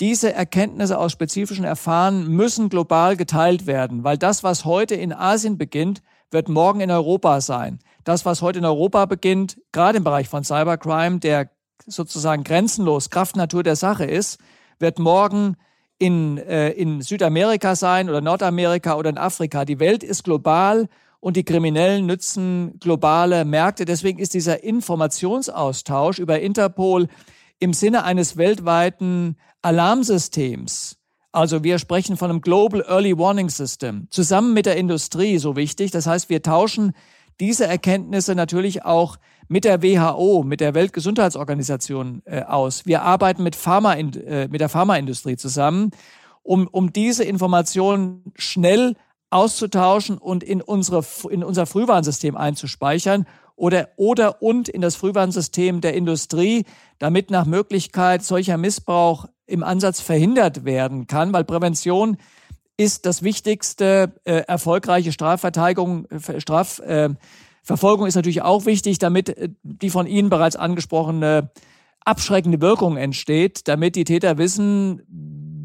diese Erkenntnisse aus spezifischen Erfahren müssen global geteilt werden, weil das, was heute in Asien beginnt, wird morgen in Europa sein. Das, was heute in Europa beginnt, gerade im Bereich von Cybercrime, der sozusagen grenzenlos Kraft Natur der Sache ist, wird morgen in, äh, in Südamerika sein oder Nordamerika oder in Afrika. Die Welt ist global und die Kriminellen nützen globale Märkte. Deswegen ist dieser Informationsaustausch über Interpol im Sinne eines weltweiten Alarmsystems, also wir sprechen von einem Global Early Warning System, zusammen mit der Industrie so wichtig. Das heißt, wir tauschen diese Erkenntnisse natürlich auch mit der WHO, mit der Weltgesundheitsorganisation äh, aus. Wir arbeiten mit, Pharma, äh, mit der Pharmaindustrie zusammen, um, um diese Informationen schnell auszutauschen und in, unsere, in unser Frühwarnsystem einzuspeichern oder, oder und in das Frühwarnsystem der Industrie, damit nach Möglichkeit solcher Missbrauch im Ansatz verhindert werden kann, weil Prävention ist das wichtigste, äh, erfolgreiche Strafverteidigung, äh, Strafverfolgung äh, ist natürlich auch wichtig, damit äh, die von Ihnen bereits angesprochene abschreckende Wirkung entsteht, damit die Täter wissen,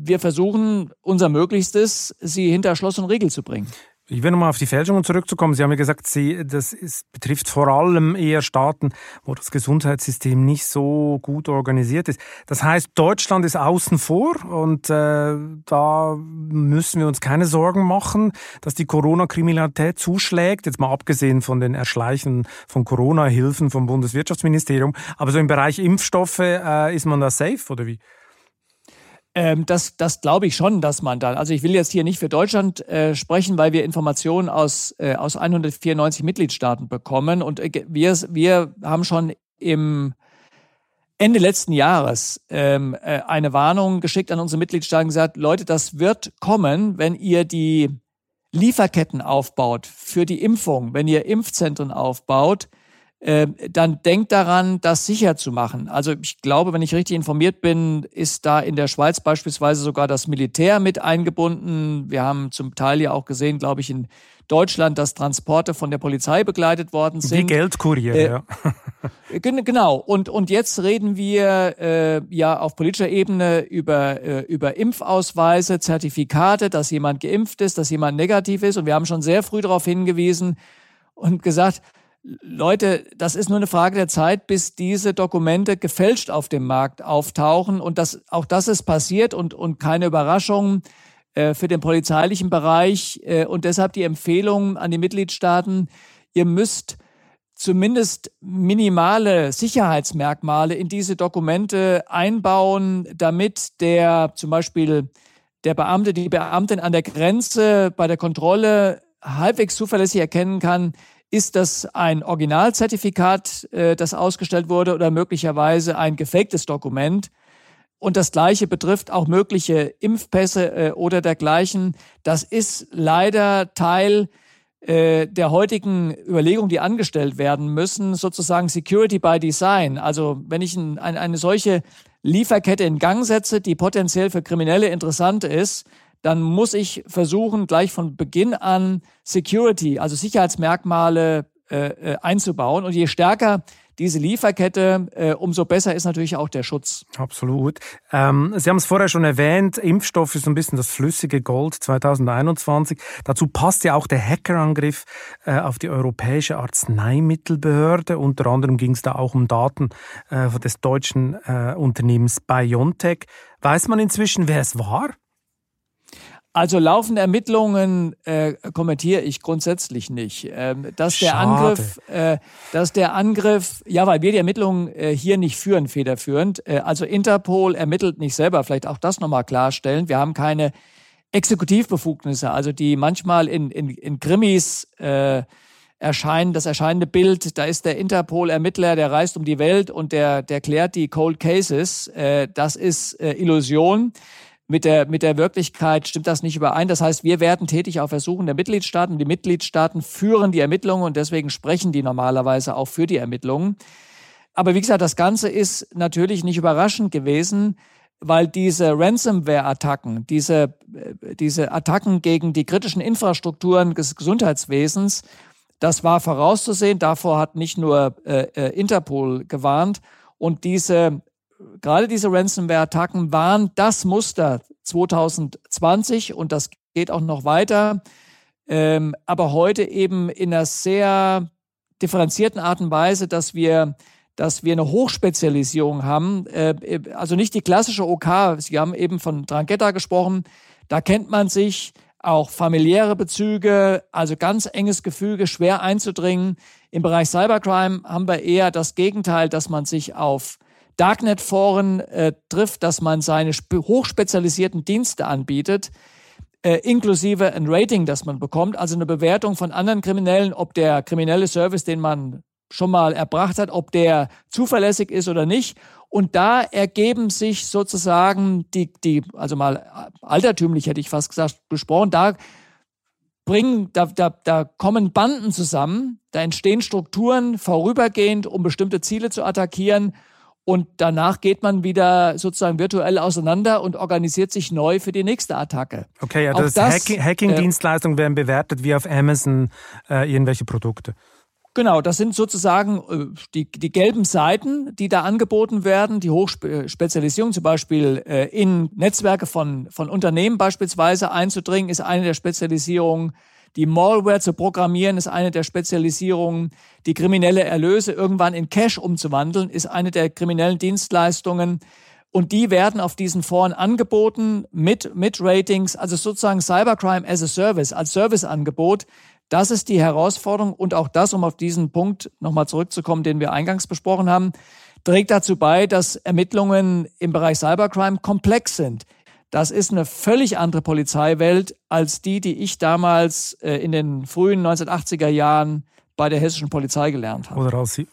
wir versuchen unser Möglichstes, sie hinter Schloss und Riegel zu bringen. Ich will nochmal auf die Fälschungen zurückzukommen. Sie haben ja gesagt, Sie, das ist, betrifft vor allem eher Staaten, wo das Gesundheitssystem nicht so gut organisiert ist. Das heißt, Deutschland ist außen vor und äh, da müssen wir uns keine Sorgen machen, dass die Corona-Kriminalität zuschlägt. Jetzt mal abgesehen von den Erschleichen von Corona-Hilfen vom Bundeswirtschaftsministerium. Aber so im Bereich Impfstoffe äh, ist man da safe oder wie? Ähm, das das glaube ich schon, dass man dann, also ich will jetzt hier nicht für Deutschland äh, sprechen, weil wir Informationen aus, äh, aus 194 Mitgliedstaaten bekommen. Und äh, wir, wir haben schon im Ende letzten Jahres ähm, äh, eine Warnung geschickt an unsere Mitgliedstaaten gesagt, Leute, das wird kommen, wenn ihr die Lieferketten aufbaut für die Impfung, wenn ihr Impfzentren aufbaut, äh, dann denkt daran, das sicher zu machen. Also ich glaube, wenn ich richtig informiert bin, ist da in der Schweiz beispielsweise sogar das Militär mit eingebunden. Wir haben zum Teil ja auch gesehen, glaube ich, in Deutschland, dass Transporte von der Polizei begleitet worden sind. Wie Geldkurier, äh, ja. Genau. Und, und jetzt reden wir äh, ja auf politischer Ebene über, äh, über Impfausweise, Zertifikate, dass jemand geimpft ist, dass jemand negativ ist. Und wir haben schon sehr früh darauf hingewiesen und gesagt, Leute, das ist nur eine Frage der Zeit, bis diese Dokumente gefälscht auf dem Markt auftauchen. Und das, auch das ist passiert und, und keine Überraschung äh, für den polizeilichen Bereich. Äh, und deshalb die Empfehlung an die Mitgliedstaaten, ihr müsst zumindest minimale Sicherheitsmerkmale in diese Dokumente einbauen, damit der zum Beispiel der Beamte, die Beamtin an der Grenze bei der Kontrolle halbwegs zuverlässig erkennen kann, ist das ein Originalzertifikat, äh, das ausgestellt wurde oder möglicherweise ein gefaktes Dokument? Und das Gleiche betrifft auch mögliche Impfpässe äh, oder dergleichen. Das ist leider Teil äh, der heutigen Überlegungen, die angestellt werden müssen, sozusagen Security by Design. Also wenn ich ein, eine solche Lieferkette in Gang setze, die potenziell für Kriminelle interessant ist, dann muss ich versuchen, gleich von Beginn an Security, also Sicherheitsmerkmale äh, äh, einzubauen. Und je stärker diese Lieferkette, äh, umso besser ist natürlich auch der Schutz. Absolut. Ähm, Sie haben es vorher schon erwähnt, Impfstoff ist so ein bisschen das flüssige Gold 2021. Dazu passt ja auch der Hackerangriff äh, auf die Europäische Arzneimittelbehörde. Unter anderem ging es da auch um Daten äh, des deutschen äh, Unternehmens BioNTech. Weiß man inzwischen, wer es war? Also laufende Ermittlungen äh, kommentiere ich grundsätzlich nicht. Ähm, dass der Schade. Angriff, äh, dass der Angriff, ja, weil wir die Ermittlungen äh, hier nicht führen, federführend. Äh, also Interpol ermittelt nicht selber. Vielleicht auch das nochmal klarstellen. Wir haben keine Exekutivbefugnisse, also die manchmal in, in, in Krimis äh, erscheinen, das erscheinende Bild, da ist der Interpol-Ermittler, der reist um die Welt und der, der klärt die Cold Cases. Äh, das ist äh, Illusion mit der, mit der Wirklichkeit stimmt das nicht überein. Das heißt, wir werden tätig auf Ersuchen der Mitgliedstaaten. Die Mitgliedstaaten führen die Ermittlungen und deswegen sprechen die normalerweise auch für die Ermittlungen. Aber wie gesagt, das Ganze ist natürlich nicht überraschend gewesen, weil diese Ransomware-Attacken, diese, äh, diese Attacken gegen die kritischen Infrastrukturen des Gesundheitswesens, das war vorauszusehen. Davor hat nicht nur äh, äh Interpol gewarnt. Und diese gerade diese Ransomware-Attacken waren das Muster 2020 und das geht auch noch weiter, ähm, aber heute eben in einer sehr differenzierten Art und Weise, dass wir dass wir eine Hochspezialisierung haben, äh, also nicht die klassische OK. Sie haben eben von Drangheta gesprochen. Da kennt man sich auch familiäre Bezüge, also ganz enges Gefüge, schwer einzudringen. Im Bereich Cybercrime haben wir eher das Gegenteil, dass man sich auf Darknet-Foren äh, trifft, dass man seine hochspezialisierten Dienste anbietet, äh, inklusive ein Rating, das man bekommt, also eine Bewertung von anderen Kriminellen, ob der kriminelle Service, den man schon mal erbracht hat, ob der zuverlässig ist oder nicht. Und da ergeben sich sozusagen die, die, also mal altertümlich hätte ich fast gesagt, besprochen, da bringen, da, da, da kommen Banden zusammen, da entstehen Strukturen vorübergehend, um bestimmte Ziele zu attackieren und danach geht man wieder sozusagen virtuell auseinander und organisiert sich neu für die nächste Attacke. Okay, ja, das, das Hacking-Dienstleistungen äh, werden bewertet wie auf Amazon äh, irgendwelche Produkte. Genau, das sind sozusagen äh, die, die gelben Seiten, die da angeboten werden, die Hochspezialisierung, zum Beispiel äh, in Netzwerke von, von Unternehmen beispielsweise einzudringen, ist eine der Spezialisierungen. Die Malware zu programmieren ist eine der Spezialisierungen. Die kriminelle Erlöse irgendwann in Cash umzuwandeln ist eine der kriminellen Dienstleistungen. Und die werden auf diesen Foren angeboten mit, mit Ratings, also sozusagen Cybercrime as a Service, als Serviceangebot. Das ist die Herausforderung und auch das, um auf diesen Punkt nochmal zurückzukommen, den wir eingangs besprochen haben, trägt dazu bei, dass Ermittlungen im Bereich Cybercrime komplex sind. Das ist eine völlig andere Polizeiwelt als die, die ich damals äh, in den frühen 1980er Jahren bei der hessischen Polizei gelernt habe. Oder als Sie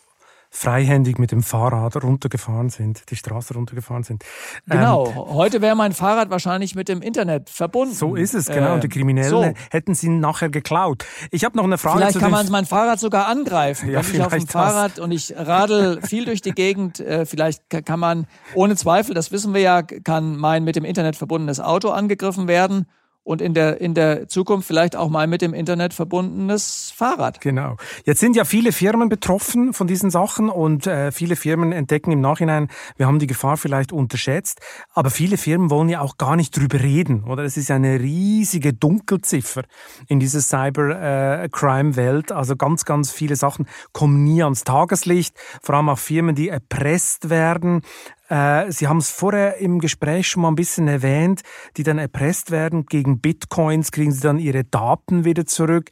freihändig mit dem Fahrrad runtergefahren sind, die Straße runtergefahren sind. Genau, ähm, heute wäre mein Fahrrad wahrscheinlich mit dem Internet verbunden. So ist es, genau. und die äh, Kriminellen so. hätten sie nachher geklaut. Ich habe noch eine Frage. Vielleicht kann man mein Fahrrad sogar angreifen. Ja, Wenn ich auf dem Fahrrad und ich radel viel durch die Gegend, äh, vielleicht kann man ohne Zweifel, das wissen wir ja, kann mein mit dem Internet verbundenes Auto angegriffen werden und in der, in der Zukunft vielleicht auch mal mit dem Internet verbundenes Fahrrad. Genau. Jetzt sind ja viele Firmen betroffen von diesen Sachen und äh, viele Firmen entdecken im Nachhinein, wir haben die Gefahr vielleicht unterschätzt, aber viele Firmen wollen ja auch gar nicht drüber reden, oder? Es ist eine riesige Dunkelziffer in dieser Cyber-Crime-Welt. Äh, also ganz, ganz viele Sachen kommen nie ans Tageslicht, vor allem auch Firmen, die erpresst werden. Äh, Sie haben es vorher im Gespräch schon mal ein bisschen erwähnt, die dann erpresst werden. Gegen Bitcoins kriegen Sie dann Ihre Daten wieder zurück.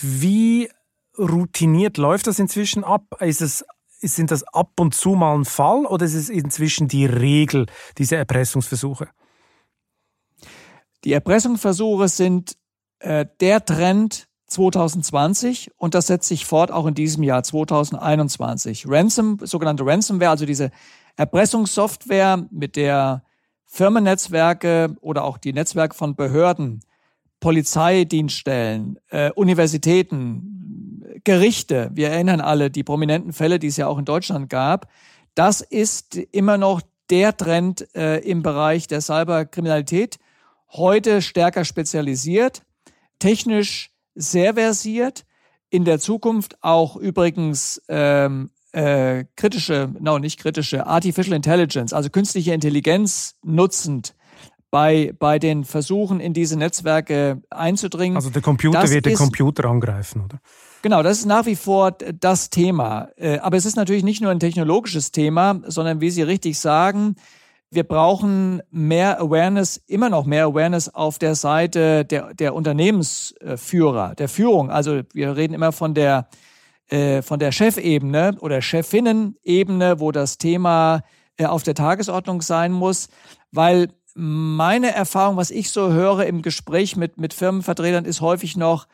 Wie routiniert läuft das inzwischen ab? Ist es sind das ab und zu mal ein Fall oder ist es inzwischen die Regel, diese Erpressungsversuche? Die Erpressungsversuche sind äh, der Trend 2020 und das setzt sich fort auch in diesem Jahr 2021. Ransom, sogenannte Ransomware, also diese Erpressungssoftware, mit der Firmennetzwerke oder auch die Netzwerke von Behörden, Polizeidienststellen, äh, Universitäten, Gerichte, wir erinnern alle die prominenten Fälle, die es ja auch in Deutschland gab, das ist immer noch der Trend äh, im Bereich der Cyberkriminalität, heute stärker spezialisiert, technisch sehr versiert, in der Zukunft auch übrigens ähm, äh, kritische, no, nicht kritische, Artificial Intelligence, also künstliche Intelligenz nutzend bei, bei den Versuchen, in diese Netzwerke einzudringen. Also der Computer wird den Computer angreifen, oder? Genau, das ist nach wie vor das Thema. Äh, aber es ist natürlich nicht nur ein technologisches Thema, sondern wie Sie richtig sagen, wir brauchen mehr Awareness, immer noch mehr Awareness auf der Seite der, der Unternehmensführer, der Führung. Also wir reden immer von der äh, von der Chefebene oder Chefinnenebene, wo das Thema äh, auf der Tagesordnung sein muss, weil meine Erfahrung, was ich so höre im Gespräch mit, mit Firmenvertretern, ist häufig noch,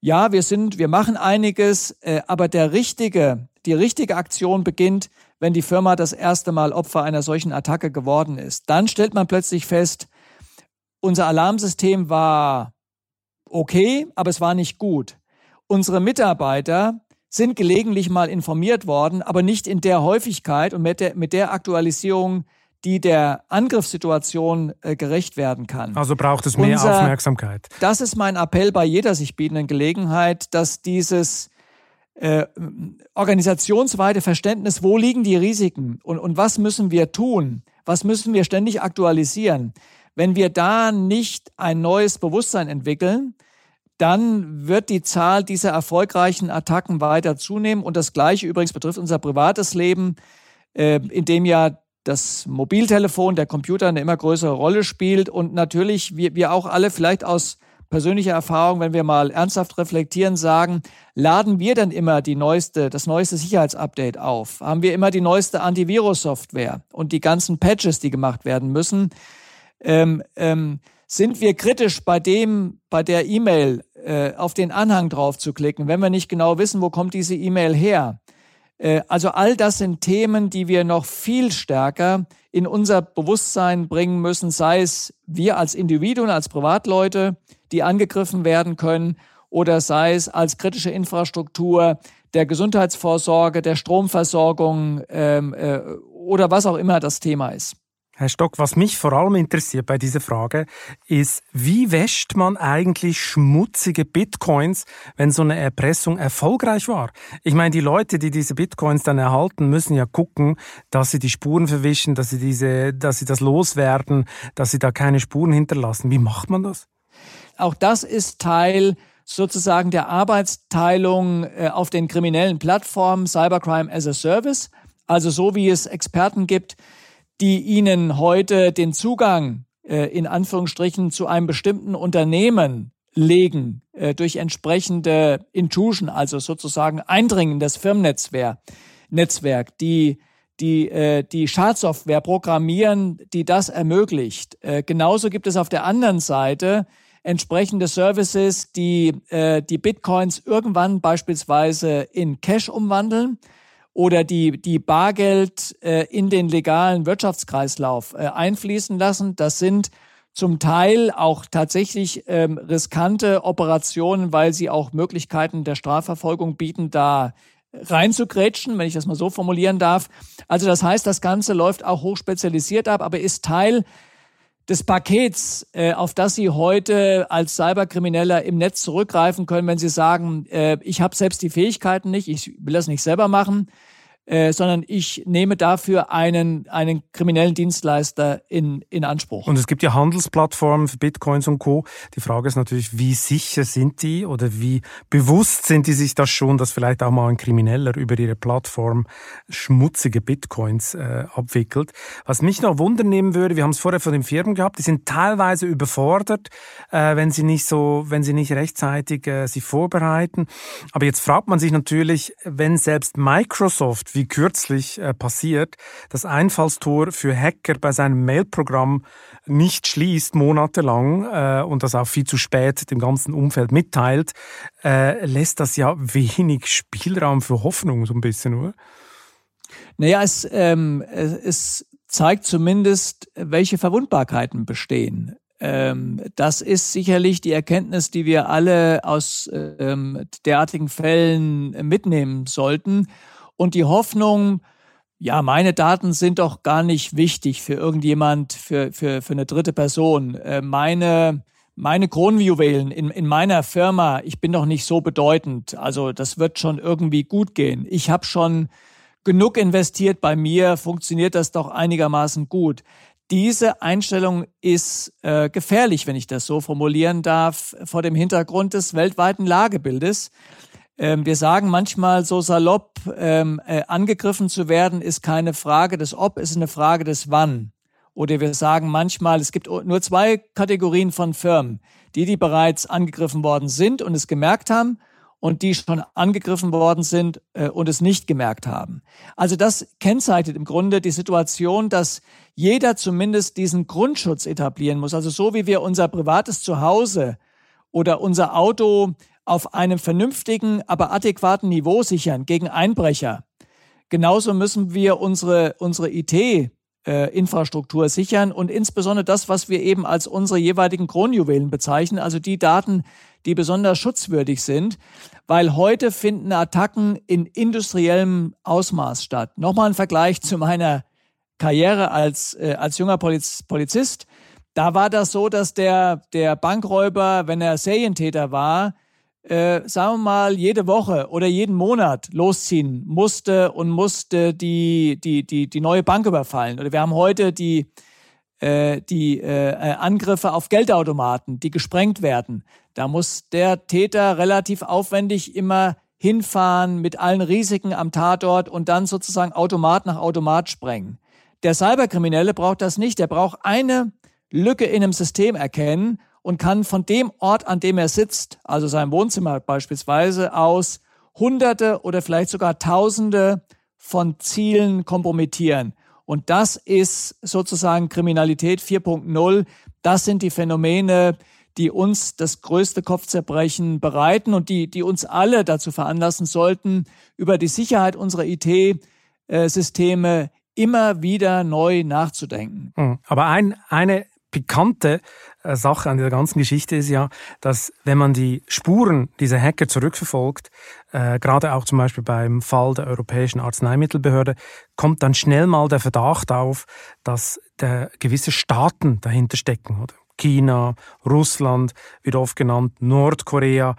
ja, wir sind, wir machen einiges, äh, aber der richtige, die richtige Aktion beginnt, wenn die Firma das erste Mal Opfer einer solchen Attacke geworden ist. Dann stellt man plötzlich fest, unser Alarmsystem war okay, aber es war nicht gut. Unsere Mitarbeiter sind gelegentlich mal informiert worden, aber nicht in der Häufigkeit und mit der, mit der Aktualisierung, die der Angriffssituation äh, gerecht werden kann. Also braucht es mehr Unser, Aufmerksamkeit. Das ist mein Appell bei jeder sich bietenden Gelegenheit, dass dieses äh, organisationsweite Verständnis, wo liegen die Risiken und, und was müssen wir tun, was müssen wir ständig aktualisieren. Wenn wir da nicht ein neues Bewusstsein entwickeln, dann wird die Zahl dieser erfolgreichen Attacken weiter zunehmen. Und das Gleiche übrigens betrifft unser privates Leben, äh, in dem ja das Mobiltelefon, der Computer eine immer größere Rolle spielt. Und natürlich, wir, wir auch alle vielleicht aus persönlicher Erfahrung, wenn wir mal ernsthaft reflektieren, sagen, laden wir dann immer die neueste, das neueste Sicherheitsupdate auf? Haben wir immer die neueste Antivirus-Software und die ganzen Patches, die gemacht werden müssen? Ähm, ähm, sind wir kritisch bei dem, bei der E-Mail äh, auf den Anhang drauf zu klicken, wenn wir nicht genau wissen, wo kommt diese E-Mail her. Äh, also all das sind Themen, die wir noch viel stärker in unser Bewusstsein bringen müssen, sei es wir als Individuen, als Privatleute, die angegriffen werden können, oder sei es als kritische Infrastruktur der Gesundheitsvorsorge, der Stromversorgung ähm, äh, oder was auch immer das Thema ist. Herr Stock, was mich vor allem interessiert bei dieser Frage ist, wie wäscht man eigentlich schmutzige Bitcoins, wenn so eine Erpressung erfolgreich war? Ich meine, die Leute, die diese Bitcoins dann erhalten, müssen ja gucken, dass sie die Spuren verwischen, dass sie diese, dass sie das loswerden, dass sie da keine Spuren hinterlassen. Wie macht man das? Auch das ist Teil sozusagen der Arbeitsteilung äh, auf den kriminellen Plattformen Cybercrime as a Service. Also so wie es Experten gibt, die ihnen heute den Zugang äh, in Anführungsstrichen zu einem bestimmten Unternehmen legen äh, durch entsprechende Intrusion, also sozusagen Eindringen in das Firmennetzwerk, Netzwerk, die die äh, die Schadsoftware programmieren, die das ermöglicht. Äh, genauso gibt es auf der anderen Seite entsprechende Services, die äh, die Bitcoins irgendwann beispielsweise in Cash umwandeln oder die, die Bargeld äh, in den legalen Wirtschaftskreislauf äh, einfließen lassen. Das sind zum Teil auch tatsächlich ähm, riskante Operationen, weil sie auch Möglichkeiten der Strafverfolgung bieten, da reinzugrätschen, wenn ich das mal so formulieren darf. Also das heißt, das Ganze läuft auch hochspezialisiert ab, aber ist Teil des Pakets, äh, auf das Sie heute als Cyberkrimineller im Netz zurückgreifen können, wenn Sie sagen, äh, ich habe selbst die Fähigkeiten nicht, ich will das nicht selber machen, äh, sondern ich nehme dafür einen, einen kriminellen Dienstleister in, in Anspruch. Und es gibt ja Handelsplattformen für Bitcoins und Co. Die Frage ist natürlich, wie sicher sind die oder wie bewusst sind die sich das schon, dass vielleicht auch mal ein Krimineller über ihre Plattform schmutzige Bitcoins äh, abwickelt. Was mich noch wundern nehmen würde, wir haben es vorher von den Firmen gehabt, die sind teilweise überfordert, äh, wenn sie nicht so, wenn sie nicht rechtzeitig äh, sich vorbereiten. Aber jetzt fragt man sich natürlich, wenn selbst Microsoft, wie kürzlich äh, passiert, das Einfallstor für Hacker bei seinem Mailprogramm nicht schließt, monatelang, äh, und das auch viel zu spät dem ganzen Umfeld mitteilt, äh, lässt das ja wenig Spielraum für Hoffnung, so ein bisschen, oder? Naja, es, ähm, es zeigt zumindest, welche Verwundbarkeiten bestehen. Ähm, das ist sicherlich die Erkenntnis, die wir alle aus ähm, derartigen Fällen mitnehmen sollten. Und die Hoffnung, ja, meine Daten sind doch gar nicht wichtig für irgendjemand, für, für, für eine dritte Person. Äh, meine, meine Kronjuwelen in, in meiner Firma, ich bin doch nicht so bedeutend. Also das wird schon irgendwie gut gehen. Ich habe schon genug investiert bei mir, funktioniert das doch einigermaßen gut. Diese Einstellung ist äh, gefährlich, wenn ich das so formulieren darf, vor dem Hintergrund des weltweiten Lagebildes. Ähm, wir sagen manchmal so salopp, ähm, äh, angegriffen zu werden ist keine Frage des Ob, ist eine Frage des Wann. Oder wir sagen manchmal, es gibt nur zwei Kategorien von Firmen. Die, die bereits angegriffen worden sind und es gemerkt haben und die schon angegriffen worden sind äh, und es nicht gemerkt haben. Also das kennzeichnet im Grunde die Situation, dass jeder zumindest diesen Grundschutz etablieren muss. Also so wie wir unser privates Zuhause oder unser Auto auf einem vernünftigen, aber adäquaten Niveau sichern gegen Einbrecher. Genauso müssen wir unsere, unsere IT-Infrastruktur sichern und insbesondere das, was wir eben als unsere jeweiligen Kronjuwelen bezeichnen, also die Daten, die besonders schutzwürdig sind, weil heute finden Attacken in industriellem Ausmaß statt. Nochmal ein Vergleich zu meiner Karriere als, äh, als junger Poliz Polizist. Da war das so, dass der, der Bankräuber, wenn er Serientäter war, äh, sagen wir mal, jede Woche oder jeden Monat losziehen musste und musste die, die, die, die neue Bank überfallen. Oder wir haben heute die, äh, die äh, Angriffe auf Geldautomaten, die gesprengt werden. Da muss der Täter relativ aufwendig immer hinfahren mit allen Risiken am Tatort und dann sozusagen Automat nach Automat sprengen. Der Cyberkriminelle braucht das nicht. Der braucht eine Lücke in einem System erkennen und kann von dem Ort, an dem er sitzt, also sein Wohnzimmer beispielsweise, aus Hunderte oder vielleicht sogar Tausende von Zielen kompromittieren. Und das ist sozusagen Kriminalität 4.0. Das sind die Phänomene, die uns das größte Kopfzerbrechen bereiten und die, die uns alle dazu veranlassen sollten, über die Sicherheit unserer IT-Systeme immer wieder neu nachzudenken. Hm. Aber ein, eine pikante äh, Sache an der ganzen Geschichte ist ja, dass wenn man die Spuren dieser Hacker zurückverfolgt, äh, gerade auch zum Beispiel beim Fall der Europäischen Arzneimittelbehörde, kommt dann schnell mal der Verdacht auf, dass der gewisse Staaten dahinter stecken, oder? China, Russland wird oft genannt, Nordkorea.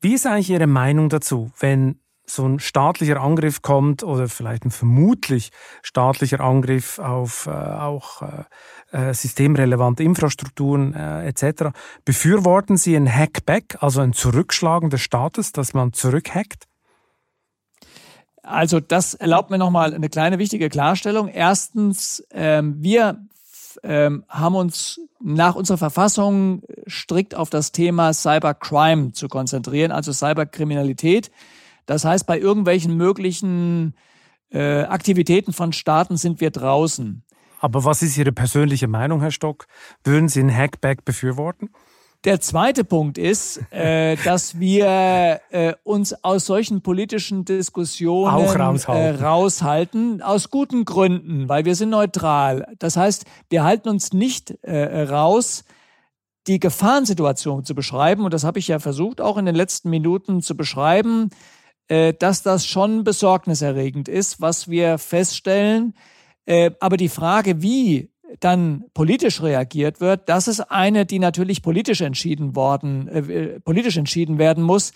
Wie ist eigentlich Ihre Meinung dazu, wenn so ein staatlicher Angriff kommt oder vielleicht ein vermutlich staatlicher Angriff auf äh, auch äh, äh systemrelevante Infrastrukturen äh, etc. Befürworten Sie ein Hackback, also ein Zurückschlagen des Staates, dass man zurückhackt? Also das erlaubt mir nochmal eine kleine wichtige Klarstellung. Erstens, ähm, wir ähm, haben uns nach unserer Verfassung strikt auf das Thema Cybercrime zu konzentrieren, also Cyberkriminalität. Das heißt, bei irgendwelchen möglichen äh, Aktivitäten von Staaten sind wir draußen. Aber was ist Ihre persönliche Meinung, Herr Stock? Würden Sie ein Hackback befürworten? Der zweite Punkt ist, äh, dass wir äh, uns aus solchen politischen Diskussionen äh, raushalten, aus guten Gründen, weil wir sind neutral. Das heißt, wir halten uns nicht äh, raus, die Gefahrensituation zu beschreiben. Und das habe ich ja versucht, auch in den letzten Minuten zu beschreiben. Äh, dass das schon besorgniserregend ist, was wir feststellen. Äh, aber die Frage, wie dann politisch reagiert wird, das ist eine, die natürlich politisch entschieden worden, äh, politisch entschieden werden muss.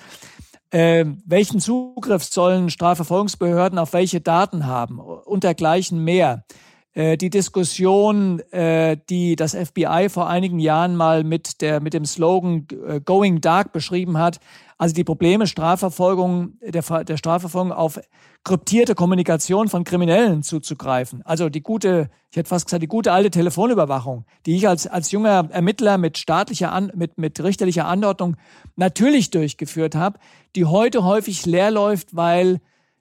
Äh, welchen Zugriff sollen Strafverfolgungsbehörden auf welche Daten haben und dergleichen mehr. Äh, die Diskussion, äh, die das FBI vor einigen Jahren mal mit, der, mit dem Slogan äh, Going Dark beschrieben hat, also die Probleme Strafverfolgung, der, der Strafverfolgung auf kryptierte Kommunikation von Kriminellen zuzugreifen. Also die gute, ich hätte fast gesagt, die gute alte Telefonüberwachung, die ich als, als junger Ermittler mit staatlicher, An, mit, mit richterlicher Anordnung natürlich durchgeführt habe, die heute häufig leer läuft, weil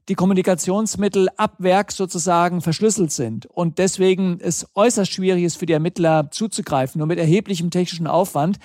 die Kommunikationsmittel ab Werk sozusagen verschlüsselt sind und deswegen es äußerst schwierig ist für die Ermittler zuzugreifen, nur mit erheblichem technischen Aufwand.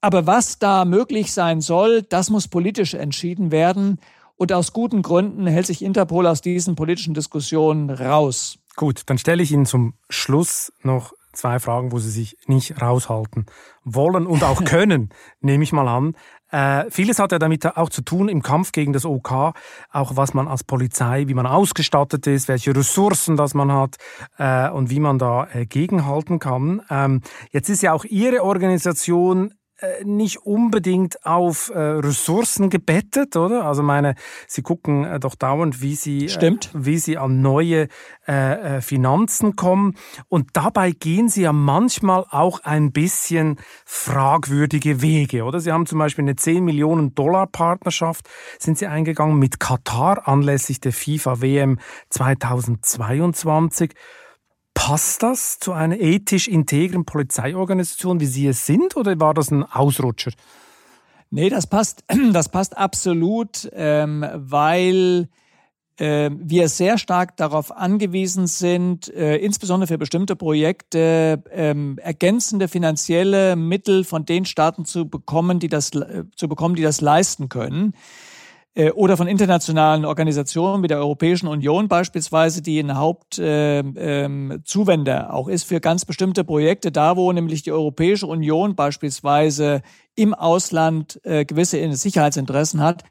Aber was da möglich sein soll, das muss politisch entschieden werden. Und aus guten Gründen hält sich Interpol aus diesen politischen Diskussionen raus. Gut, dann stelle ich Ihnen zum Schluss noch zwei Fragen, wo Sie sich nicht raushalten wollen und auch können, nehme ich mal an. Äh, vieles hat ja damit auch zu tun im Kampf gegen das OK, auch was man als Polizei, wie man ausgestattet ist, welche Ressourcen das man hat äh, und wie man da äh, gegenhalten kann. Ähm, jetzt ist ja auch Ihre Organisation nicht unbedingt auf äh, Ressourcen gebettet, oder? Also meine, Sie gucken äh, doch dauernd, wie Sie, Stimmt. Äh, wie Sie an neue äh, äh, Finanzen kommen. Und dabei gehen Sie ja manchmal auch ein bisschen fragwürdige Wege, oder? Sie haben zum Beispiel eine 10 Millionen Dollar Partnerschaft, sind Sie eingegangen mit Katar anlässlich der FIFA WM 2022. Passt das zu einer ethisch integren Polizeiorganisation, wie Sie es sind, oder war das ein Ausrutscher? Nee, das passt, das passt absolut, ähm, weil äh, wir sehr stark darauf angewiesen sind, äh, insbesondere für bestimmte Projekte ähm, ergänzende finanzielle Mittel von den Staaten zu bekommen, die das äh, zu bekommen, die das leisten können. Äh, oder von internationalen Organisationen wie der Europäischen Union beispielsweise, die ein Hauptzuwender äh, ähm, auch ist für ganz bestimmte Projekte, da wo nämlich die Europäische Union beispielsweise im Ausland äh, gewisse Sicherheitsinteressen hat,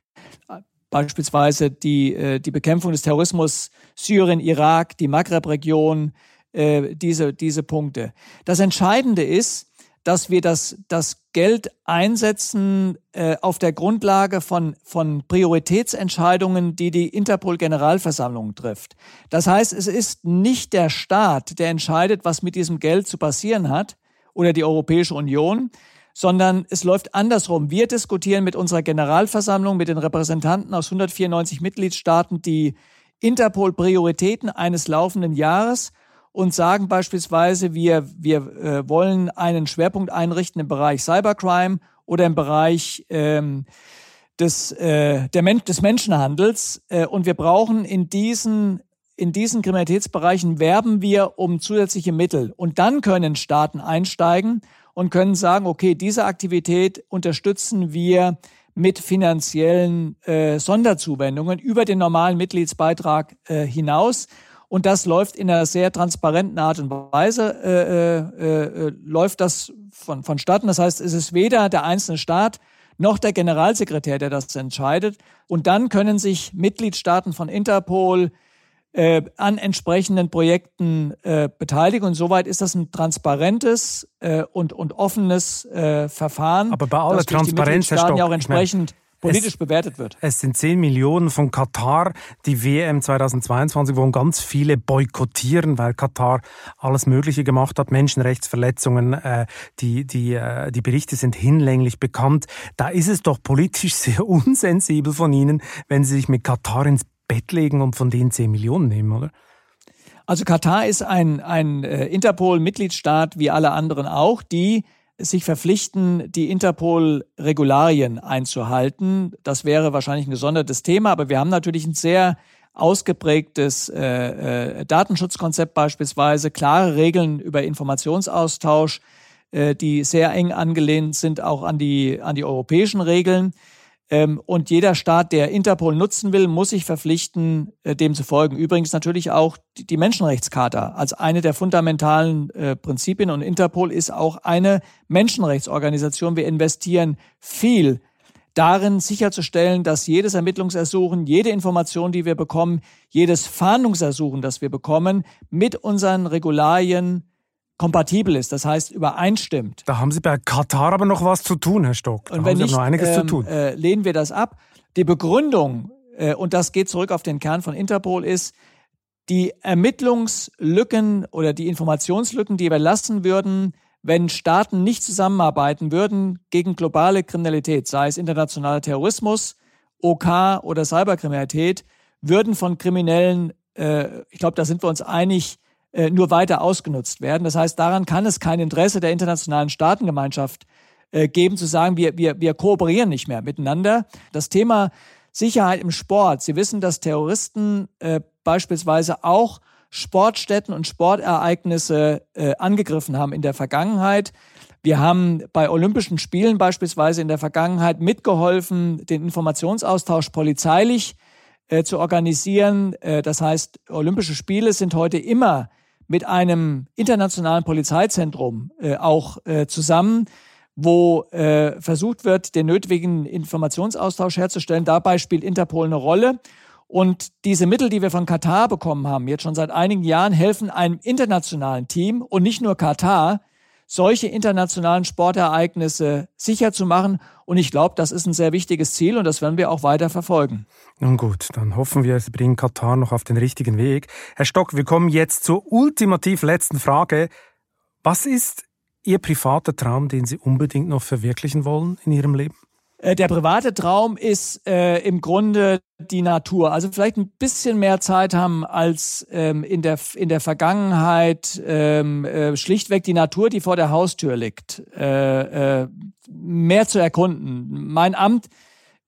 beispielsweise die, äh, die Bekämpfung des Terrorismus, Syrien, Irak, die Maghreb-Region, äh, diese, diese Punkte. Das Entscheidende ist, dass wir das, das Geld einsetzen äh, auf der Grundlage von, von Prioritätsentscheidungen, die die Interpol-Generalversammlung trifft. Das heißt, es ist nicht der Staat, der entscheidet, was mit diesem Geld zu passieren hat oder die Europäische Union, sondern es läuft andersrum. Wir diskutieren mit unserer Generalversammlung, mit den Repräsentanten aus 194 Mitgliedstaaten die Interpol-Prioritäten eines laufenden Jahres und sagen beispielsweise, wir, wir äh, wollen einen Schwerpunkt einrichten im Bereich Cybercrime oder im Bereich ähm, des, äh, der Men des Menschenhandels. Äh, und wir brauchen in diesen, in diesen Kriminalitätsbereichen werben wir um zusätzliche Mittel. Und dann können Staaten einsteigen und können sagen, okay, diese Aktivität unterstützen wir mit finanziellen äh, Sonderzuwendungen über den normalen Mitgliedsbeitrag äh, hinaus. Und das läuft in einer sehr transparenten Art und Weise, äh, äh, äh, läuft das von, vonstatten. Das heißt, es ist weder der einzelne Staat noch der Generalsekretär, der das entscheidet. Und dann können sich Mitgliedstaaten von Interpol äh, an entsprechenden Projekten äh, beteiligen. Und soweit ist das ein transparentes äh, und, und offenes äh, Verfahren. Aber bei aller Transparenz, Herr Stock, ja auch entsprechend politisch es, bewertet wird. Es sind 10 Millionen von Katar. Die WM 2022 wollen ganz viele boykottieren, weil Katar alles Mögliche gemacht hat, Menschenrechtsverletzungen. Äh, die, die, äh, die Berichte sind hinlänglich bekannt. Da ist es doch politisch sehr unsensibel von Ihnen, wenn Sie sich mit Katar ins Bett legen und von denen 10 Millionen nehmen, oder? Also Katar ist ein, ein äh, Interpol-Mitgliedstaat wie alle anderen auch, die sich verpflichten, die Interpol-Regularien einzuhalten. Das wäre wahrscheinlich ein gesondertes Thema, aber wir haben natürlich ein sehr ausgeprägtes äh, äh, Datenschutzkonzept beispielsweise, klare Regeln über Informationsaustausch, äh, die sehr eng angelehnt sind auch an die, an die europäischen Regeln. Ähm, und jeder Staat, der Interpol nutzen will, muss sich verpflichten, äh, dem zu folgen. Übrigens natürlich auch die Menschenrechtscharta als eine der fundamentalen äh, Prinzipien. Und Interpol ist auch eine Menschenrechtsorganisation. Wir investieren viel darin sicherzustellen, dass jedes Ermittlungsersuchen, jede Information, die wir bekommen, jedes Fahndungsersuchen, das wir bekommen, mit unseren Regularien kompatibel ist, das heißt übereinstimmt. Da haben Sie bei Katar aber noch was zu tun, Herr Stock. Da und wenn haben Sie nicht, noch einiges ähm, zu tun. Äh, lehnen wir das ab. Die Begründung, äh, und das geht zurück auf den Kern von Interpol, ist, die Ermittlungslücken oder die Informationslücken, die wir lassen würden, wenn Staaten nicht zusammenarbeiten würden gegen globale Kriminalität, sei es internationaler Terrorismus, OK oder Cyberkriminalität, würden von Kriminellen, äh, ich glaube, da sind wir uns einig, äh, nur weiter ausgenutzt werden. Das heißt, daran kann es kein Interesse der internationalen Staatengemeinschaft äh, geben, zu sagen, wir, wir, wir kooperieren nicht mehr miteinander. Das Thema Sicherheit im Sport. Sie wissen, dass Terroristen äh, beispielsweise auch Sportstätten und Sportereignisse äh, angegriffen haben in der Vergangenheit. Wir haben bei Olympischen Spielen beispielsweise in der Vergangenheit mitgeholfen, den Informationsaustausch polizeilich äh, zu organisieren. Äh, das heißt, Olympische Spiele sind heute immer mit einem internationalen Polizeizentrum äh, auch äh, zusammen, wo äh, versucht wird, den nötigen Informationsaustausch herzustellen. Dabei spielt Interpol eine Rolle. Und diese Mittel, die wir von Katar bekommen haben, jetzt schon seit einigen Jahren, helfen einem internationalen Team und nicht nur Katar, solche internationalen Sportereignisse sicher zu machen. Und ich glaube, das ist ein sehr wichtiges Ziel und das werden wir auch weiter verfolgen. Nun gut, dann hoffen wir, Sie bringen Katar noch auf den richtigen Weg. Herr Stock, wir kommen jetzt zur ultimativ letzten Frage. Was ist Ihr privater Traum, den Sie unbedingt noch verwirklichen wollen in Ihrem Leben? Äh, der private Traum ist äh, im Grunde die Natur. Also vielleicht ein bisschen mehr Zeit haben als ähm, in, der, in der Vergangenheit. Ähm, äh, schlichtweg die Natur, die vor der Haustür liegt, äh, äh, mehr zu erkunden. Mein Amt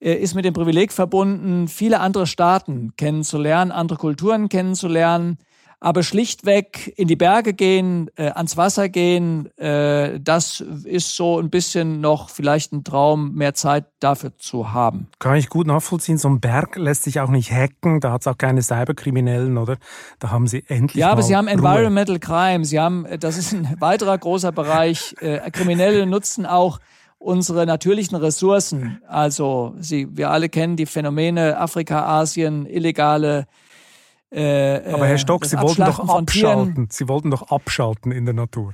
äh, ist mit dem Privileg verbunden, viele andere Staaten kennenzulernen, andere Kulturen kennenzulernen aber schlichtweg in die Berge gehen, äh, ans Wasser gehen, äh, das ist so ein bisschen noch vielleicht ein Traum, mehr Zeit dafür zu haben. Kann ich gut nachvollziehen. So ein Berg lässt sich auch nicht hacken, da hat es auch keine Cyberkriminellen, oder? Da haben Sie endlich. Ja, aber Sie haben Environmental Crime. Sie haben, äh, das ist ein weiterer großer Bereich. Äh, Kriminelle nutzen auch unsere natürlichen Ressourcen. Also Sie, wir alle kennen die Phänomene Afrika, Asien, illegale äh, Aber Herr Stock, Sie wollten doch abschalten. Sie wollten doch abschalten in der Natur.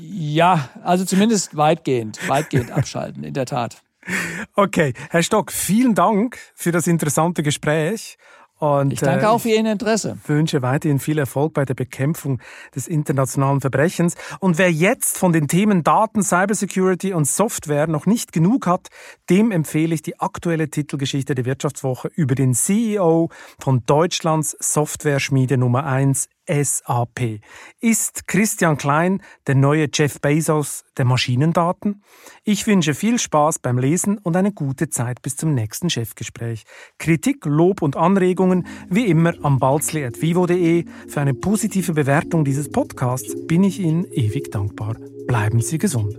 Ja, also zumindest weitgehend, weitgehend abschalten, in der Tat. Okay, Herr Stock, vielen Dank für das interessante Gespräch. Und, ich danke äh, auch für Ihr Interesse. Ich wünsche weiterhin viel Erfolg bei der Bekämpfung des internationalen Verbrechens. Und wer jetzt von den Themen Daten, Cybersecurity und Software noch nicht genug hat, dem empfehle ich die aktuelle Titelgeschichte der Wirtschaftswoche über den CEO von Deutschlands Software-Schmiede Nummer 1, SAP. Ist Christian Klein der neue Jeff Bezos der Maschinendaten? Ich wünsche viel Spaß beim Lesen und eine gute Zeit bis zum nächsten Chefgespräch. Kritik, Lob und Anregungen wie immer am balzli.vivo.de. Für eine positive Bewertung dieses Podcasts bin ich Ihnen ewig dankbar. Bleiben Sie gesund.